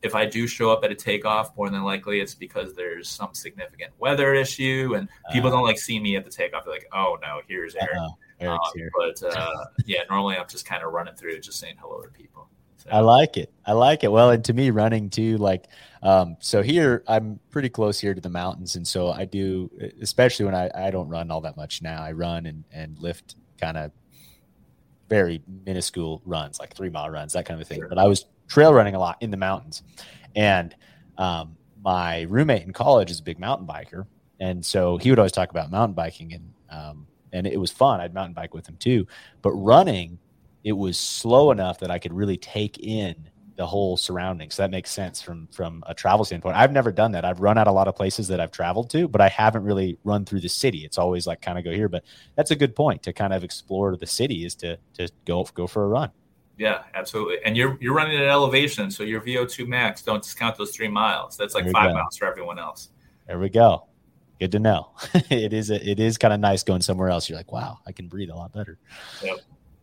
if i do show up at a takeoff more than likely it's because there's some significant weather issue. And people uh, don't like see me at the takeoff. They're like oh no here's aaron uh-huh. Um, but uh, yeah, normally I'm just kind of running through, just saying hello to people. So. I like it. I like it. Well, and to me, running too, like, um, so here I'm pretty close here to the mountains, and so I do, especially when I I don't run all that much now. I run and and lift kind of very minuscule runs, like three mile runs, that kind of thing. Sure. But I was trail running a lot in the mountains, and um, my roommate in college is a big mountain biker, and so he would always talk about mountain biking and um, and it was fun. I'd mountain bike with him too. But running, it was slow enough that I could really take in the whole surroundings. So that makes sense from from a travel standpoint. I've never done that. I've run out a lot of places that I've traveled to, but I haven't really run through the city. It's always like kind of go here. But that's a good point to kind of explore the city is to to go go for a run. Yeah, absolutely. And you're you're running at elevation, so your VO2 max don't discount those three miles. That's like five go. miles for everyone else. There we go good to know. [LAUGHS] it is a, it is kind of nice going somewhere else. You're like, wow, I can breathe a lot better. Yep.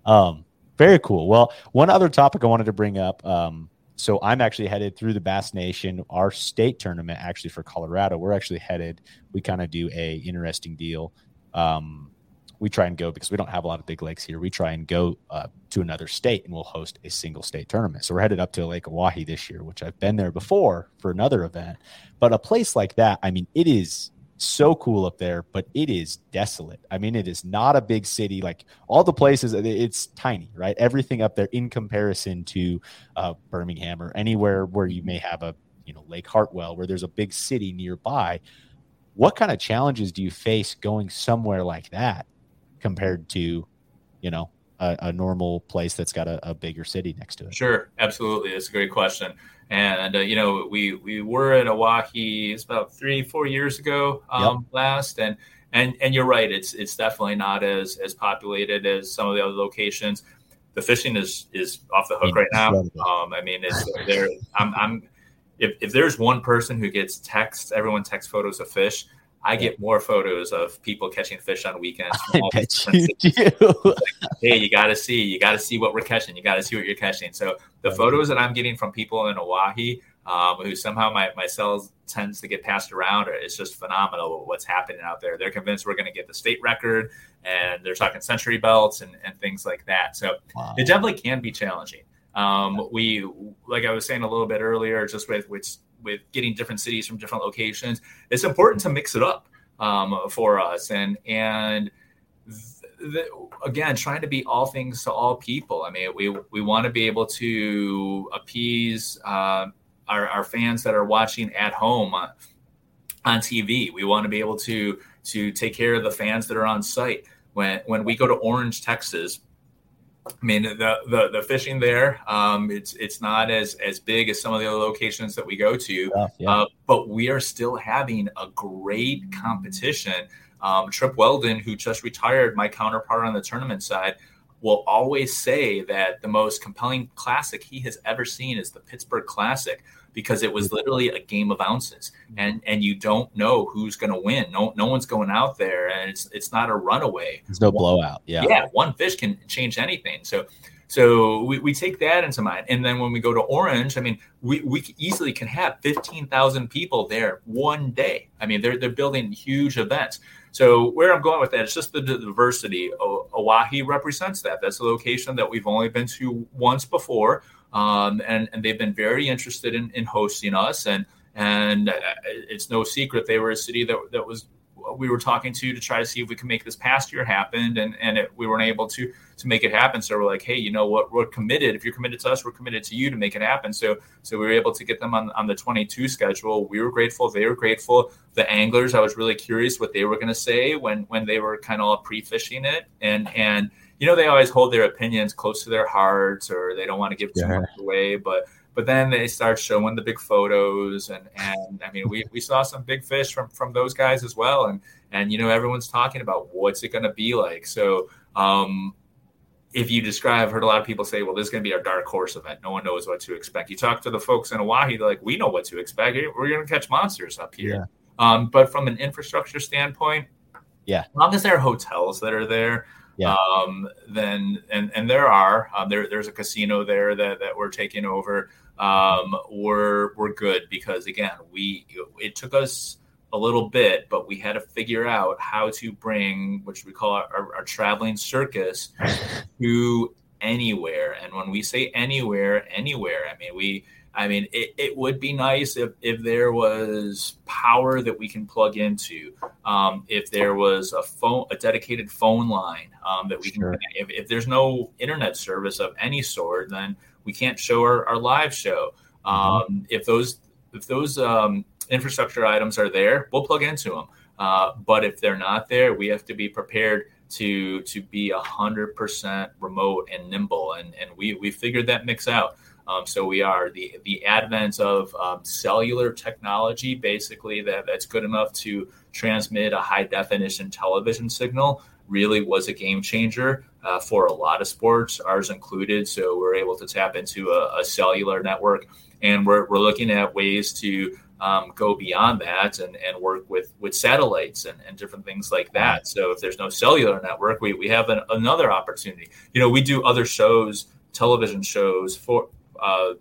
Um, very cool. Well, one other topic I wanted to bring up. Um, so I'm actually headed through the Bass Nation, our state tournament, actually for Colorado. We're actually headed. We kind of do a interesting deal. Um, we try and go because we don't have a lot of big lakes here. We try and go uh, to another state and we'll host a single state tournament. So we're headed up to Lake Oahe this year, which I've been there before for another event. But a place like that, I mean, it is so cool up there, but it is desolate. I mean, it is not a big city. Like all the places, it's tiny, right? Everything up there in comparison to uh, Birmingham or anywhere where you may have a, you know, Lake Hartwell, where there's a big city nearby. What kind of challenges do you face going somewhere like that compared to, you know, a, a normal place that's got a, a, bigger city next to it? Sure, absolutely. It's a great question. And uh, you know, we we were in Oahe it's about three four years ago um, yep. last, and and and you're right. It's it's definitely not as as populated as some of the other locations. The fishing is is off the hook right now. Um, I mean, it's there. I'm, I'm if, if there's one person who gets texts, everyone texts photos of fish. I get more photos of people catching fish on weekends. I bet you [LAUGHS] do. like, hey, you got to see, you got to see what we're catching. You got to see what you're catching. So the photos that I'm getting from people in Oahe, um, who somehow my, my cells tends to get passed around, it's just phenomenal what's happening out there. They're convinced we're going to get the state record, and they're talking century belts and, and things like that. So wow. it definitely can be challenging. Um, we, like I was saying a little bit earlier, just with with with getting different cities from different locations, it's important to mix it up um, for us. And and the, again, trying to be all things to all people. I mean, we we want to be able to appease uh, our, our fans that are watching at home on, on TV. We want to be able to to take care of the fans that are on site. When when we go to Orange, Texas, I mean, the the, the fishing there, um, it's it's not as as big as some of the other locations that we go to, yeah, yeah. Uh, but we are still having a great competition. Um, Trip Weldon, who just retired, my counterpart on the tournament side, will always say that the most compelling classic he has ever seen is the Pittsburgh Classic because it was mm-hmm. literally a game of ounces. Mm-hmm. And and you don't know who's going to win. No no one's going out there and it's it's not a runaway. There's no one, blowout yeah. Yeah one fish can change anything. So so we, we take that into mind. And then when we go to orange i mean we, we easily can have 15000 people there one day. I mean they're, they're building huge events. So where i'm going with that is just the diversity. Oahe represents that. That's a location that we've only been to once before um, and and they've been very interested in, in hosting us. And and uh, it's no secret they were a city that that was we were talking to to try to see if we could make this past year happen, and and it, we weren't able to to make it happen. So we're like, hey, you know what? We're committed. If you're committed to us, we're committed to you to make it happen. So so we were able to get them on on the 22 schedule. We were grateful. They were grateful. The anglers, I was really curious what they were going to say when when they were kind of pre fishing it, and and you know they always hold their opinions close to their hearts or they don't want to give too yeah. much away but but then they start showing the big photos and and i mean we, we saw some big fish from from those guys as well and and you know everyone's talking about what's it going to be like so um if you describe, I've heard a lot of people say, well, this is going to be our dark horse event. No one knows what to expect. You talk to the folks in Oahe, they're like, we know what to expect. We're going to catch monsters up here. Yeah. Um, but from an infrastructure standpoint, yeah, as long as there are hotels that are there, yeah. um, then and and there are um, there there's a casino there that, that we're taking over. Um, we're we're good because again we it took us a little bit, but we had to figure out how to bring which we call our, our, our traveling circus [LAUGHS] to anywhere. And when we say anywhere, anywhere, I mean we I mean, it, it would be nice if, if there was power that we can plug into, um, if there was a phone, a dedicated phone line um, that we sure. can. If, if, there's no internet service of any sort, then we can't show our, our live show. Mm-hmm. Um, if those if those um, infrastructure items are there, we'll plug into them. Uh, but if they're not there, we have to be prepared to to be a hundred percent remote and nimble, and and we we figured that mix out. Um, so we are the the advent of um, cellular technology, basically that that's good enough to transmit a high definition television signal. Really was a game changer uh, for a lot of sports, ours included. So we're able to tap into a, a cellular network, and we're we're looking at ways to um, go beyond that and, and work with, with satellites and, and different things like that. So if there's no cellular network, we, we have an, another opportunity. You know, we do other shows, television shows for uh,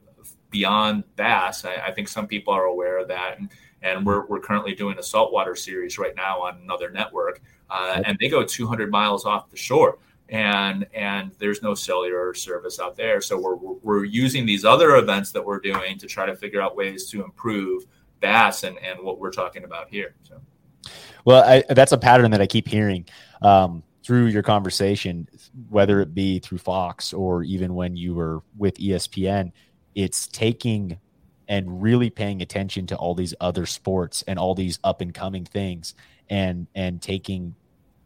beyond bass. I, I, think some people are aware of that, and, and we're, we're currently doing a saltwater series right now on another network, uh, and they go 200 miles off the shore. And and there's no cellular service out there, so we're we're using these other events that we're doing to try to figure out ways to improve bass and, and what we're talking about here. So, well, I, that's a pattern that I keep hearing. Um, through your conversation, whether it be through Fox or even when you were with ESPN, it's taking and really paying attention to all these other sports and all these up and coming things and and taking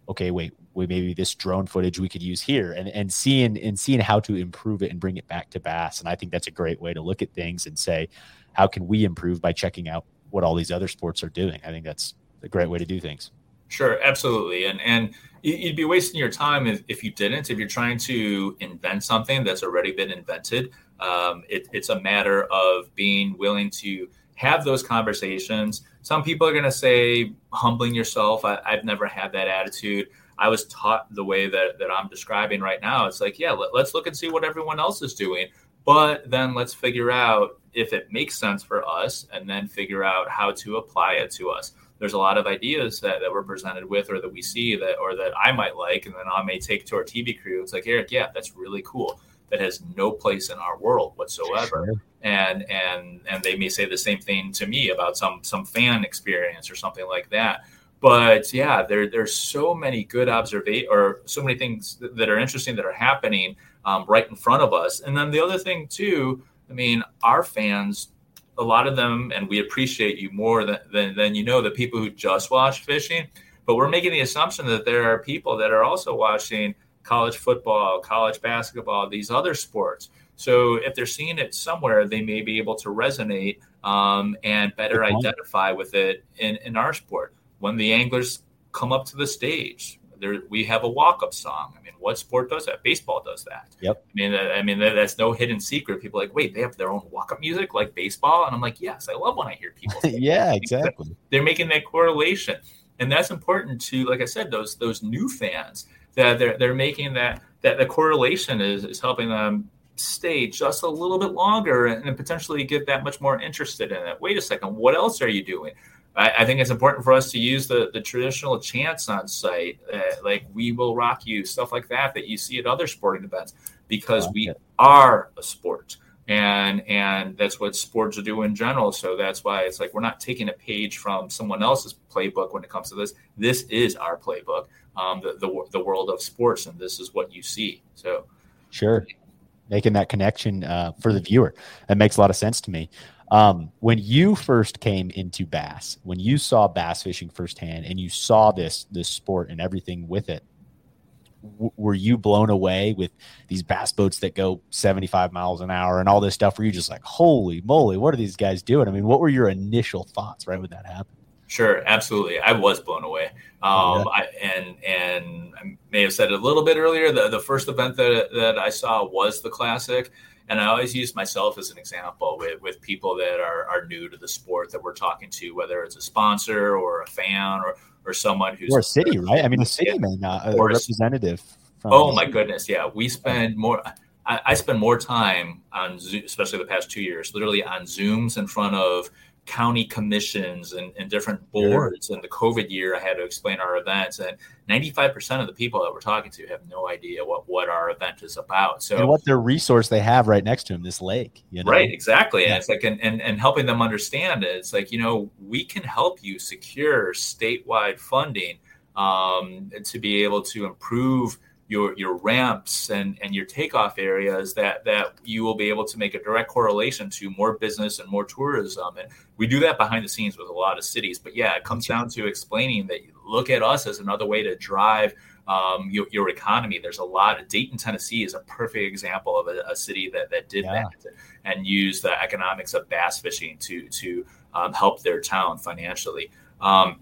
okay wait we maybe this drone footage we could use here and, and seeing and seeing how to improve it and bring it back to bass. And i think that's a great way to look at things and say how can we improve by checking out what all these other sports are doing? I think that's a great way to do things sure absolutely and and you'd be wasting your time if, if you didn't if you're trying to invent something that's already been invented um, it, it's a matter of being willing to have those conversations. Some people are going to say humbling yourself. I, have never had that attitude. I was taught the way that, that I'm describing right now. It's like, yeah, let, let's look and see what everyone else is doing. But then let's figure out if it makes sense for us and then figure out how to apply it to us. There's a lot of ideas that, that we're presented with or that we see that or that I might like and then I may take to our TV crew. It's like, Eric, yeah, that's really cool that has no place in our world whatsoever. Sure. And and and they may say the same thing to me about some some fan experience or something like that. But yeah, there there's so many good observation or so many things that are interesting that are happening um, right in front of us. And then the other thing too, I mean, our fans a lot of them, and we appreciate you more than, than, than, you know, the people who just watch fishing. But we're making the assumption that there are people that are also watching college football, college basketball, these other sports. So if they're seeing it somewhere, they may be able to resonate um, and better identify with it in, in our sport. When the anglers come up to the stage, there we have a walk-up song. I mean, what sport does that? Baseball does that. Yep. I mean, I mean that's no hidden secret. People like, wait, they have their own walk-up music like baseball, and I'm like, yes, I love when I hear people. [LAUGHS] yeah, exactly. They're making that correlation, and that's important to, like I said, those those new fans that they're they're making that that the correlation is is helping them stay just a little bit longer and, potentially get that much more interested in it. Wait a second, what else are you doing? I, I think it's important for us to use the the traditional chants on site, uh, like "We Will Rock You," stuff like that that you see at other sporting events, because we are a sport and and that's what sports do in general. So that's why it's like we're not taking a page from someone else's playbook when it comes to this. This is our playbook um, the, the, the world of sports and this is what you see. So sure. Making that connection uh, for the viewer. That makes a lot of sense to me um, when you first came into bass when you saw bass fishing firsthand and you saw this this sport and everything with it w- were you blown away with these bass boats that go 75 miles an hour and all this stuff? Were you just like, holy moly, what are these guys doing? I mean, what were your initial thoughts right when that happened? Sure, absolutely. I was blown away. Um, yeah. I, and and I may have said it a little bit earlier. The the first event that that I saw was the classic, and I always use myself as an example with with people that are are new to the sport that we're talking to, whether it's a sponsor or a fan or or someone who's or a city, right? I mean, a city yeah. Uh, not a or representative. oh my goodness, yeah, we spend more. I, I spend more time on, Zoom, especially the past two years, literally on Zooms in front of county commissions and, and different boards. And the COVID year, I had to explain our events, and 95% of the people that we're talking to have no idea what, what our event is about. So, and what their resource they have right next to them, this lake. You know? Right, exactly. Yeah. And it's like, and, and, and helping them understand it. It's like, you know, we can help you secure statewide funding um, to be able to improve your your ramps and and your takeoff areas that that you will be able to make a direct correlation to more business and more tourism and we do that behind the scenes with a lot of cities but yeah it comes down to explaining that look at us as another way to drive um, your, your, economy. There's a lot of Dayton, Tennessee is a perfect example of a, a city that, that did yeah. that and used the economics of bass fishing to to um, help their town financially. Um,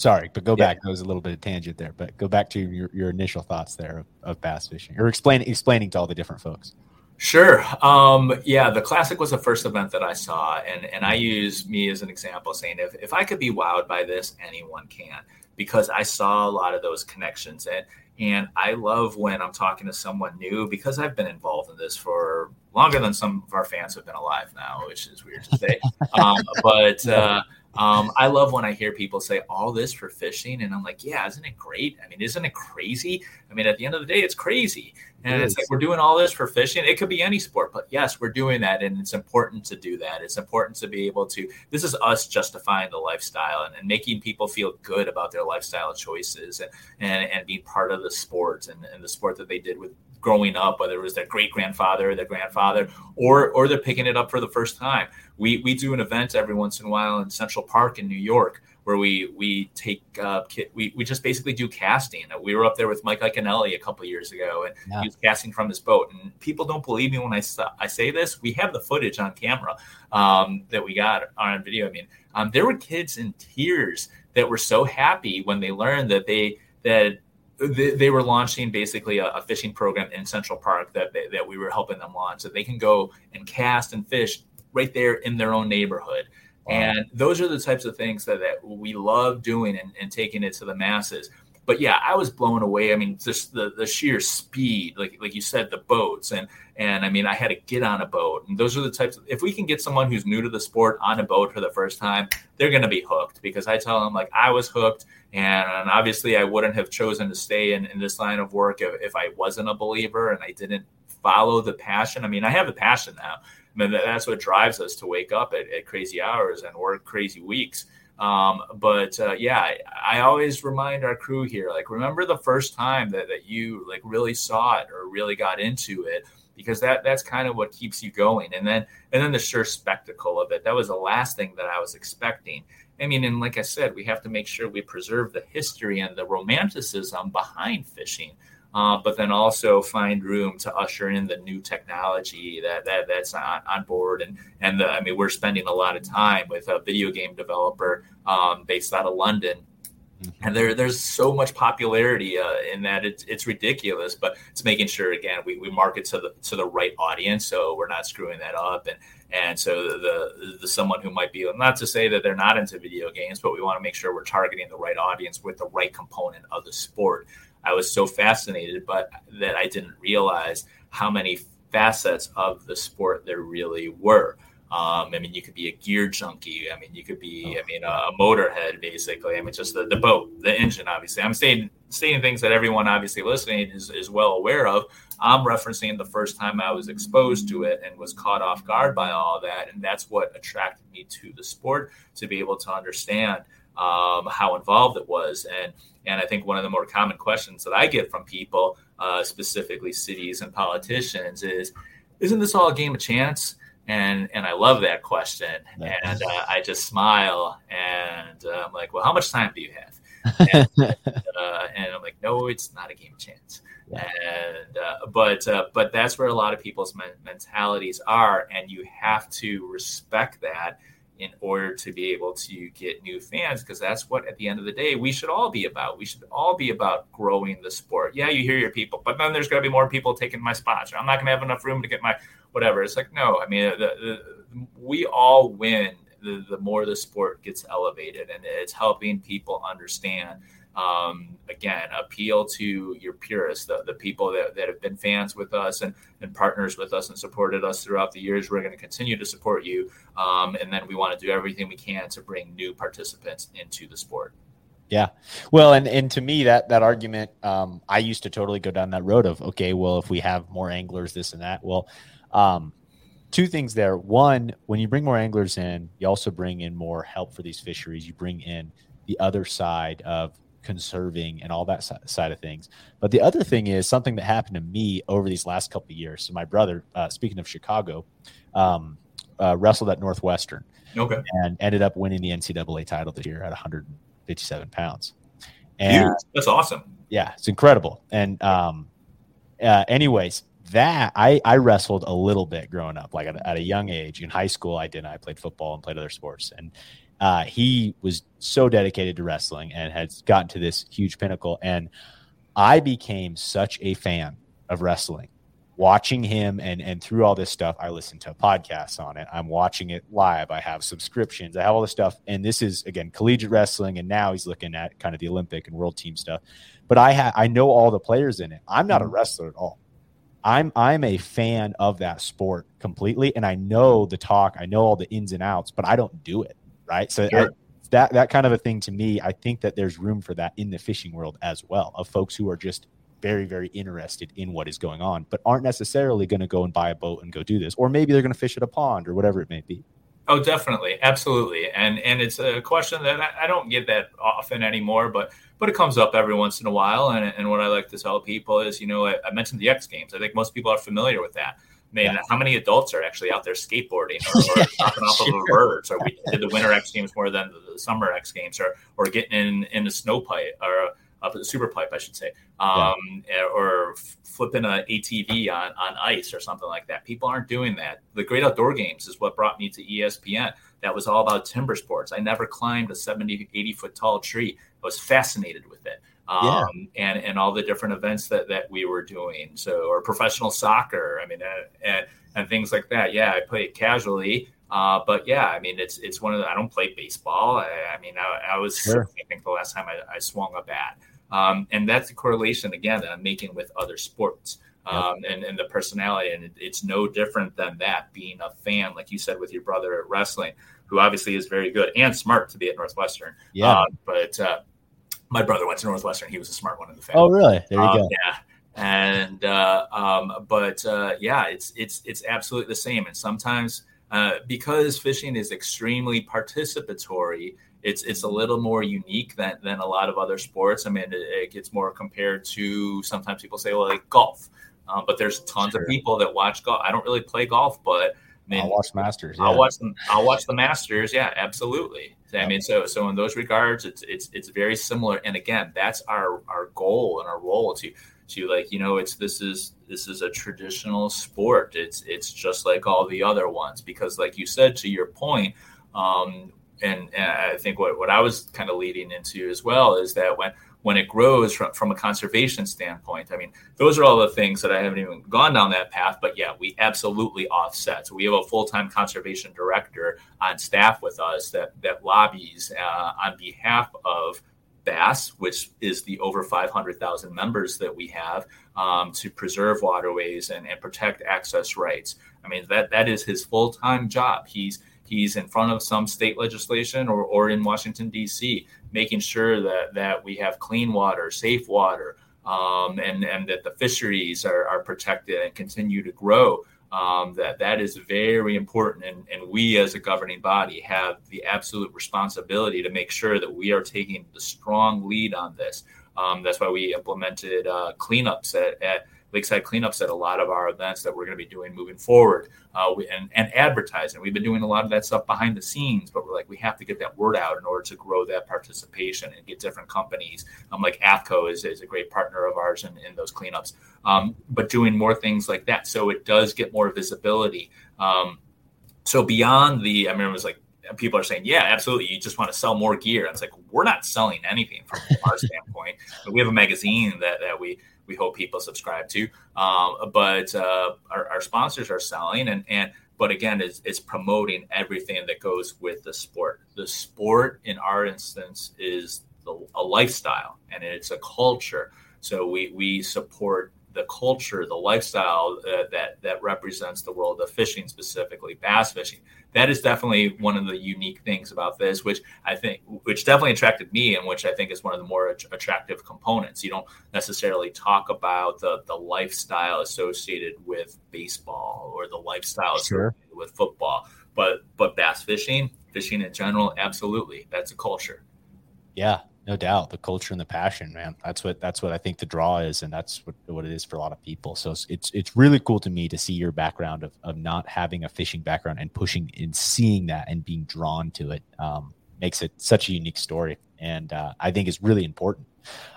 Sorry, but go yeah. back. That was a little bit of tangent there, but go back to your, your initial thoughts there of, of bass fishing or explain, explaining to all the different folks. Sure. Um, yeah, the classic was the first event that I saw, and and I use me as an example, saying if if I could be wowed by this, anyone can, because I saw a lot of those connections, and and I love when I'm talking to someone new because I've been involved in this for longer than some of our fans have been alive now, which is weird to say, [LAUGHS] um, but. Uh, um, I love when I hear people say all this for fishing, and I'm like, yeah, isn't it great? I mean, isn't it crazy? I mean, at the end of the day, it's crazy, and it it's like we're doing all this for fishing. It could be any sport, but yes, we're doing that, and it's important to do that. It's important to be able to. This is us justifying the lifestyle and, and making people feel good about their lifestyle choices, and and, and being part of the sport and, and the sport that they did with growing up, whether it was their great grandfather, their grandfather, or or they're picking it up for the first time. We we do an event every once in a while in Central Park in New York where we we take uh, we we just basically do casting. We were up there with Mike Iaconelli a couple years ago, and yeah. he was casting from his boat. And people don't believe me when I I say this. We have the footage on camera um, that we got on video. I mean, um, there were kids in tears that were so happy when they learned that they that they, they were launching basically a, a, fishing program in Central Park that they, that we were helping them launch, so they can go and cast and fish right there in their own neighborhood. And those are the types of things that, that we love doing and, and taking it to the masses. But yeah, I was blown away. I mean, just the, the sheer speed, like like you said, the boats and and I mean, I had to get on a boat. And those are the types. Of, if we can get someone who's new to the sport on a boat for the first time, they're going to be hooked. Because I tell them like I was hooked, and, obviously I wouldn't have chosen to stay in, in this line of work if, if I wasn't a believer and I didn't follow the passion. I mean, I have the passion now. I mean, that's what drives us to wake up at, at crazy hours and work crazy weeks. Um, but uh, yeah, I, I, always remind our crew here, like, remember the first time that, that you like really saw it or really got into it, because that that's kind of what keeps you going. And then and then the sure spectacle of it. That was the last thing that I was expecting. I mean, and like I said, we have to make sure we preserve the history and the romanticism behind fishing uh, but then also find room to usher in the new technology that, that that's on, on board. And and the, I mean, we're spending a lot of time with a video game developer um, based out of London. Mm-hmm. And there, there's so much popularity uh, in that it's, it's ridiculous, but it's making sure again we, we market to the to the right audience, so we're not screwing that up. And and so the, the, the someone who might be not to say that they're not into video games, but we want to make sure we're targeting the right audience with the right component of the sport. I was so fascinated, but that I didn't realize how many facets of the sport there really were. Um, I mean, you could be a gear junkie. I mean, you could be, I mean, a motorhead, basically. I mean, just the, the boat, the engine, obviously. I'm saying, saying things that everyone obviously listening is, is well aware of. I'm referencing the first time I was exposed to it and was caught off guard by all that. And that's what attracted me to the sport to be able to understand um, how involved it was. And and I think one of the more common questions that I get from people, uh, specifically cities and politicians, is, "Isn't this all a game of chance?" And and I love that question, and uh, I just smile and uh, I'm like, "Well, how much time do you have?" and, [LAUGHS] uh, and, I'm like, "No, it's not a game of chance." Yeah. And uh, but uh, but that's where a lot of people's men- mentalities are, and you have to respect that in order to be able to get new fans because that's what at the end of the day we should all be about we should all be about growing the sport yeah you hear your people but then there's going to be more people taking my spots i'm not going to have enough room to get my whatever it's like no i mean the, the, we all win the, the more the sport gets elevated and it's helping people understand um, again, appeal to your purists, the, the people that, that have been fans with us and, and partners with us and supported us throughout the years. We're going to continue to support you. Um, and then we want to do everything we can to bring new participants into the sport. Yeah. Well, and, and to me, that, that argument, um, I used to totally go down that road of, okay, well, if we have more anglers, this and that, well, um, two things there. One, when you bring more anglers in, you also bring in more help for these fisheries. You bring in the other side of conserving and all that side of things. But the other thing is something that happened to me over these last couple of years. So my brother, uh, speaking of Chicago, um, uh, wrestled at Northwestern. Okay. And ended up winning the NCAA title this year at 157 pounds. And Dude, that's awesome. Yeah, it's incredible. And um, uh, anyways, that I, I wrestled a little bit growing up, like at, at, a young age. In high school, I didn't. I played football and played other sports. And uh, he was so dedicated to wrestling and has gotten to this huge pinnacle. And I became such a fan of wrestling. Watching him and and through all this stuff, I listen to podcasts on it. I'm watching it live. I have subscriptions. I have all this stuff. And this is again collegiate wrestling. And now he's looking at kind of the Olympic and world team stuff. But I ha- I know all the players in it. I'm not a mm-hmm. wrestler at all. I'm I'm a fan of that sport completely, and I know the talk. I know all the ins and outs, but I don't do it right? So sure. I, that that kind of a thing to me, I think that there's room for that in the fishing world as well, of folks who are just very very interested in what is going on, but aren't necessarily going to go and buy a boat and go do this, or maybe they're going to fish at a pond or whatever it may be. Oh, definitely, absolutely, and and it's a question that I, I don't get that often anymore, but but it comes up every once in a while. And, and what I like to tell people is, you know, I, I mentioned the X Games. I think most people are familiar with that Man, yeah. how many adults are actually out there skateboarding or, [LAUGHS] or dropping off sure. of birds? Or we did the winter X Games more than the summer X Games, or or getting in in a snow pipe or up the super pipe, I should say, um, yeah. or flipping an ATV on, on ice or something like that. People aren't doing that. The Great Outdoor Games is what brought me to ESPN. That was all about timber sports. I never climbed a 70, 80 foot tall tree. I was fascinated with it. Um, yeah. and, and all the different events that, that we were doing. So, or professional soccer. I mean, uh, and, and things like that. Yeah, I played casually. Uh, but yeah, I mean, it's it's one of the, I don't play baseball. I, I mean, I, I was sure. I think the last time I, I swung a bat. Um, and that's the correlation again that I'm making with other sports um, yep. and, and the personality. And it, it's no different than that being a fan, like you said, with your brother at wrestling, who obviously is very good and smart to be at Northwestern. Yeah. Uh, but uh, my brother went to Northwestern. He was a smart one in the family. Oh, really? There you um, go. Yeah. And uh, um, but uh, yeah, it's it's it's absolutely the same. And sometimes uh, because fishing is extremely participatory, it's it's a little more unique than, than a lot of other sports. I mean, it, it gets more compared to sometimes people say, well, like golf. Um, but there's tons sure. of people that watch golf. I don't really play golf, but I mean, I'll watch Masters. Yeah. I'll watch them. I'll watch the Masters. Yeah, absolutely. I mean, so so in those regards, it's it's it's very similar. And again, that's our our goal and our role to to like you know it's this is this is a traditional sport. It's it's just like all the other ones because, like you said, to your point, um, and, and I think what, what I was kind of leading into as well is that when when it grows from, from a conservation standpoint, I mean, those are all the things that I haven't even gone down that path. But yeah, we absolutely offset. So we have a full time conservation director on staff with us that that lobbies uh, on behalf of BASS, which is the over 500,000 members that we have, um, to preserve waterways and, and protect access rights. I mean, that that is his full time job. He's he's in front of some state legislation or, or in Washington, D.C., making sure that, that we have clean water, safe water, um, and, and that the fisheries are, are protected and continue to grow. Um, that that is very important, and, and we as a governing body have the absolute responsibility to make sure that we are taking the strong lead on this. Um, that's why we implemented uh, cleanups at, at lakeside cleanups at a lot of our events that we're going to be doing moving forward uh, we, and, and advertising. We've been doing a lot of that stuff behind the scenes, but we're like, we have to get that word out in order to grow that participation and get different companies. Um, like AFTCO is, is a great partner of ours in, in those cleanups, um, but doing more things like that. So it does get more visibility. Um, so beyond the, I mean, it was like, people are saying, yeah, absolutely. You just want to sell more gear. And it's like, we're not selling anything from our [LAUGHS] standpoint. But we have a magazine that, that we we hope people subscribe to. Um, but uh, our, our, sponsors are selling, and and but again, it's, it's promoting everything that goes with the sport. The sport, in our instance, is the, a lifestyle and it's a culture. So we we support the culture, the lifestyle uh, that that represents the world of fishing, specifically bass fishing. That is definitely one of the unique things about this, which I think, which definitely attracted me, and which I think is one of the more attractive components. You don't necessarily talk about the the lifestyle associated with baseball or the lifestyle sure. associated with football, but but bass fishing, fishing in general, absolutely, that's a culture. Yeah, no doubt the culture and the passion man. That's what that's what i think the draw is and that's what, what it is for a lot of people. So it's, it's it's really cool to me to see your background of, of not having a fishing background and pushing and seeing that and being drawn to it um, makes it such a unique story and uh, i think it's really important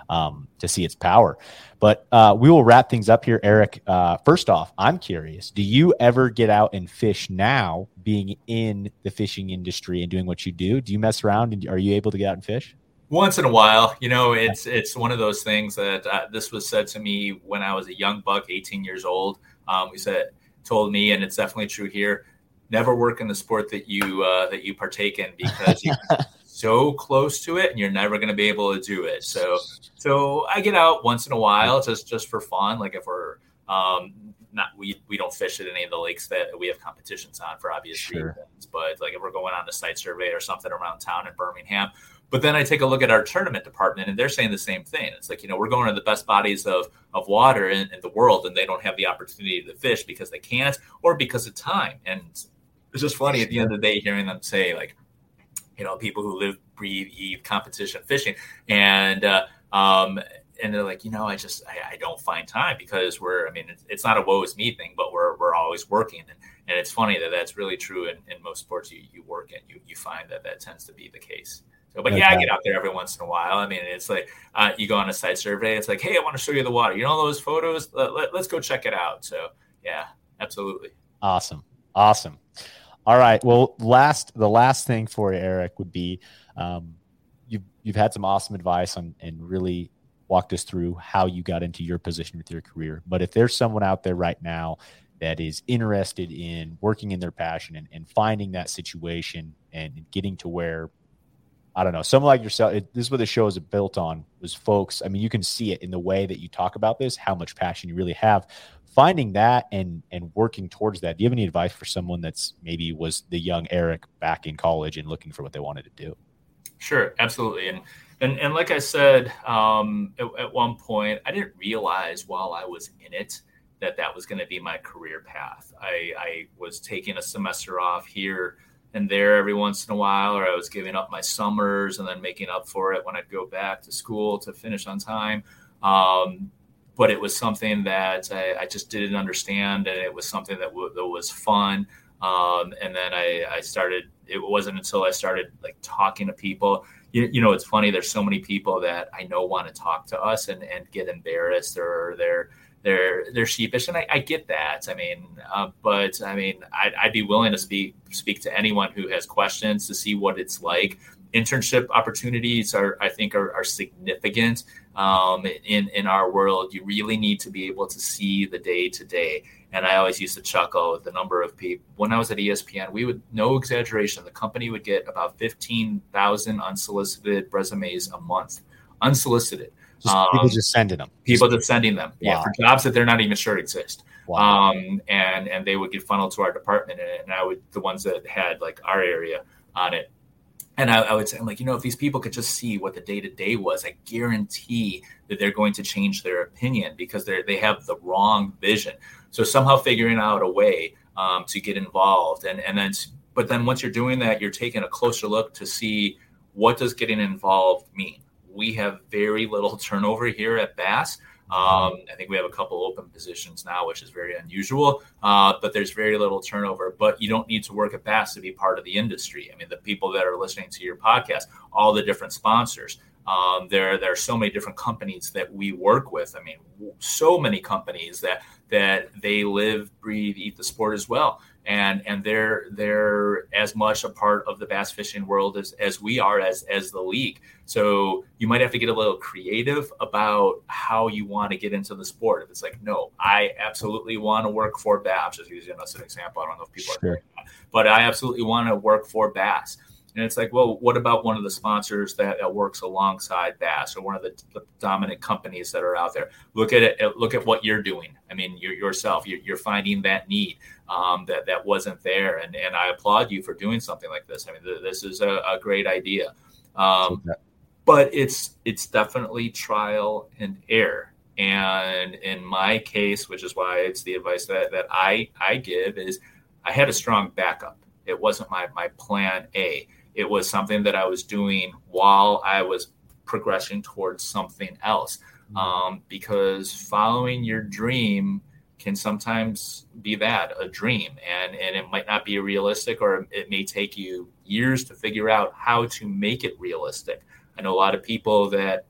um, to see its power. But uh, we will wrap things up here eric. Uh, first off i'm curious do you ever get out and fish now being in the fishing industry and doing what you do? Do you mess around and are you able to get out and fish once in a while you know it's it's one of those things that uh, this was said to me when i was a young buck 18 years old. Um, we said told me and it's definitely true here never work in the sport that you uh, that you partake in because you're [LAUGHS] so close to it and you're never going to be able to do it. So so i get out once in a while just just for fun. Like if we're um, not we we don't fish at any of the lakes that we have competitions on for obvious sure. reasons but like if we're going on a site survey or something around town in birmingham but then I take a look at our tournament department and they're saying the same thing. It's like, you know, we're going to the best bodies of, of water in, in the world and they don't have the opportunity to fish because they can't or because of time. And it's just funny at the end of the day hearing them say, like, you know, people who live, breathe, eat competition fishing. And, uh, um, and they're like, you know, I just I, I don't find time because we're I mean it's, it's, not a woes me thing, but we're we're always working, and, and it's funny that that's really true in, in most sports you, you work in. You you find that that tends to be the case. So, but yeah, I get out there every once in a while. I mean, it's like uh, you go on a site survey. It's like, hey, I want to show you the water. You know those photos? Let, let, let's go check it out. So yeah, absolutely. Awesome, awesome. All right. Well, last the last thing for you, Eric, would be um, you've you've had some awesome advice on and really walked us through how you got into your position with your career. But if there's someone out there right now that is interested in working in their passion and, and finding that situation and getting to where I don't know, someone like yourself, it, this is what the show is built on was folks. I mean, you can see it in the way that you talk about this, how much passion you really have. Finding that and and working towards that. Do you have any advice for someone that's maybe was the young Eric back in college and looking for what they wanted to do? Sure, absolutely. And and and like I said, um, at, at one point, I didn't realize while I was in it that that was going to be my career path. I, I was taking a semester off here and there every once in a while, or I was giving up my summers and then making up for it when I'd go back to school to finish on time. Um, but it was something that I, I, just didn't understand, and it was something that, w- that was fun. Um, and then I, I, started. It wasn't until I started like talking to people. You, you, know, it's funny. There's so many people that I know want to talk to us and, and get embarrassed or they're they're they're sheepish, and I, I get that. I mean, uh, but I mean, I'd, I'd, be willing to speak speak to anyone who has questions to see what it's like. Internship opportunities are, I think, are, are significant um, in in our world. You really need to be able to see the day to day. And I always used to chuckle at the number of people. When I was at ESPN, we would, no exaggeration, the company would get about 15,000 unsolicited resumes a month. Unsolicited. Just um, people just sending them. People just sending them. Wow. Yeah, for jobs that they're not even sure exist. Wow. Um, and and they would get funneled to our department, and I would the ones that had like our area on it. And I, I would say, I'm like, you know, if these people could just see what the day to day was, I guarantee that they're going to change their opinion because they they have the wrong vision. So somehow figuring out a way um, to get involved, and and then, but then once you're doing that, you're taking a closer look to see what does getting involved mean we have very little [LAUGHS] turnover here at Bass. Um, I think we have a couple open positions now, which is very unusual. Uh, but there's very little turnover. But you don't need to work at Bass to be part of the industry. I mean, the people that are listening to your podcast, all the different sponsors. Um, there, there are so many different companies that we work with. I mean, so many companies that that they live, breathe, eat the sport as well and and they're they're as much a part of the bass fishing world as, as we are as as the league. So you might have to get a little creative about how you want to get into the sport. If it's like no i absolutely want to work for bass just using us as an example. I don't know if people sure. are but i absolutely want to work for bass and it's like, well, what about one of the sponsors that, that works alongside Bass or one of the, the, dominant companies that are out there? Look at it. Look at what you're doing. I mean, you're, yourself, you're, you're, finding that need um, that that wasn't there, and and I applaud you for doing something like this. I mean, th- this is a, a great idea, um, but it's it's definitely trial and error. And in my case, which is why it's the advice that, that I, I give, is I had a strong backup. It wasn't my, my plan A it was something that I was doing while I was progressing towards something else. Mm-hmm. Um, because following your dream can sometimes be that a dream, and and it might not be realistic, or it may take you years to figure out how to make it realistic. I know a lot of people that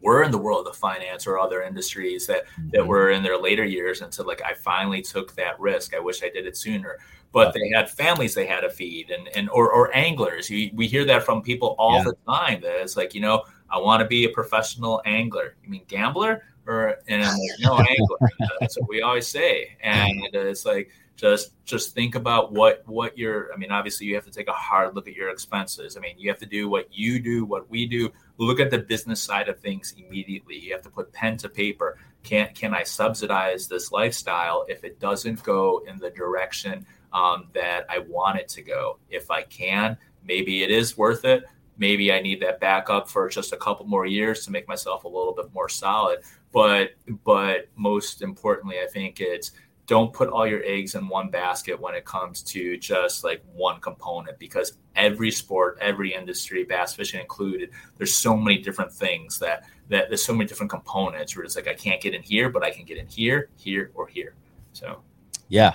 were in the world of finance or other industries that mm-hmm. that were in their later years and said like I finally took that risk. I wish I did it sooner but they had families they had to feed and, and or, or anglers. We, we hear that from people all yeah. the time that it's like, you know, I want to be a professional angler. You mean gambler? Or and I'm like, no [LAUGHS] angler. That's what we always say. And it's like just just think about what what you're I mean, obviously you have to take a hard look at your expenses. I mean, you have to do what you do, what we do. Look at the business side of things immediately. You have to put pen to paper. Can can I subsidize this lifestyle if it doesn't go in the direction um, that I want it to go. If I can, maybe it is worth it. Maybe I need that backup for just a couple more years to make myself a little bit more solid. But but most importantly, I think it's don't put all your eggs in one basket when it comes to just like one component because every sport every industry bass fishing included there's so many different things that that there's so many different components where it's like i can't get in here but i can get in here here or here so yeah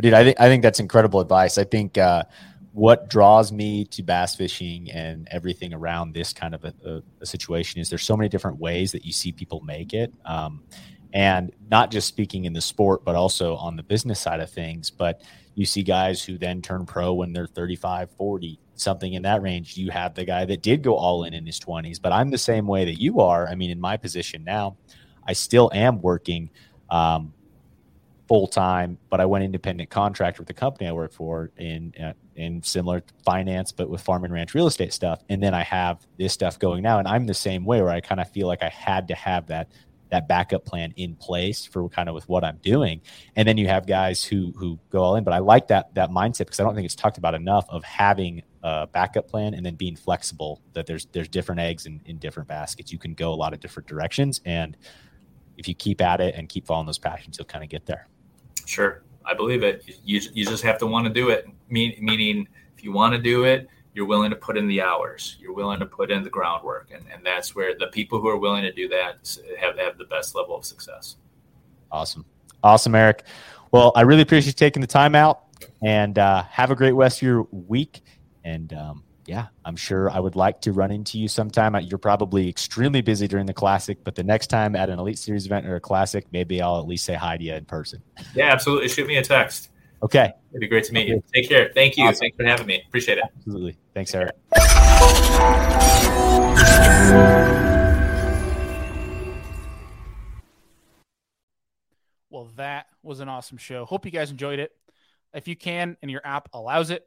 dude i think i think that's incredible advice. I think uh what draws me to bass fishing and everything around this kind of a, a, a, situation is there's so many different ways that you see people make it. Um, and not just speaking in the sport but also on the business side of things but you see guys who then turn pro when they're 35 40 something in that range. You have the guy that did go all in in his 20s but i'm the same way that you are. I mean in my position now i still am working um, full time, but I went independent contractor with the company I work for in uh, in similar finance, but with farm and ranch real estate stuff. And then I have this stuff going now, and I'm the same way where I kind of feel like I had to have that that backup plan in place for kind of with what I'm doing. And then you have guys who who go all in, but I like that that mindset because I don't think it's talked about enough of having a backup plan and then being flexible that there's there's different eggs in, in different baskets. You can go a lot of different directions and if you keep at it and keep following those passions, you'll kind of get there. Sure, I believe it. You, you just have to want to do it. meaning, if you want to do it, you're willing to put in the hours. You're willing to put in the groundwork, and, and that's where the people who are willing to do that have have the best level of success. Awesome, awesome, Eric. Well, I really appreciate you taking the time out, and uh, have a great rest of your week. And um, yeah, I'm sure I would like to run into you sometime. You're probably extremely busy during the classic, but the next time at an Elite Series event or a classic, maybe I'll at least say hi to you in person. Yeah, absolutely. Shoot me a text. Okay. It'd be great to meet you. Take care. Thank you. Awesome. Thanks for having me. Appreciate it. Absolutely. Thanks, Eric. Well, that was an awesome show. Hope you guys enjoyed it. If you can and your app allows it,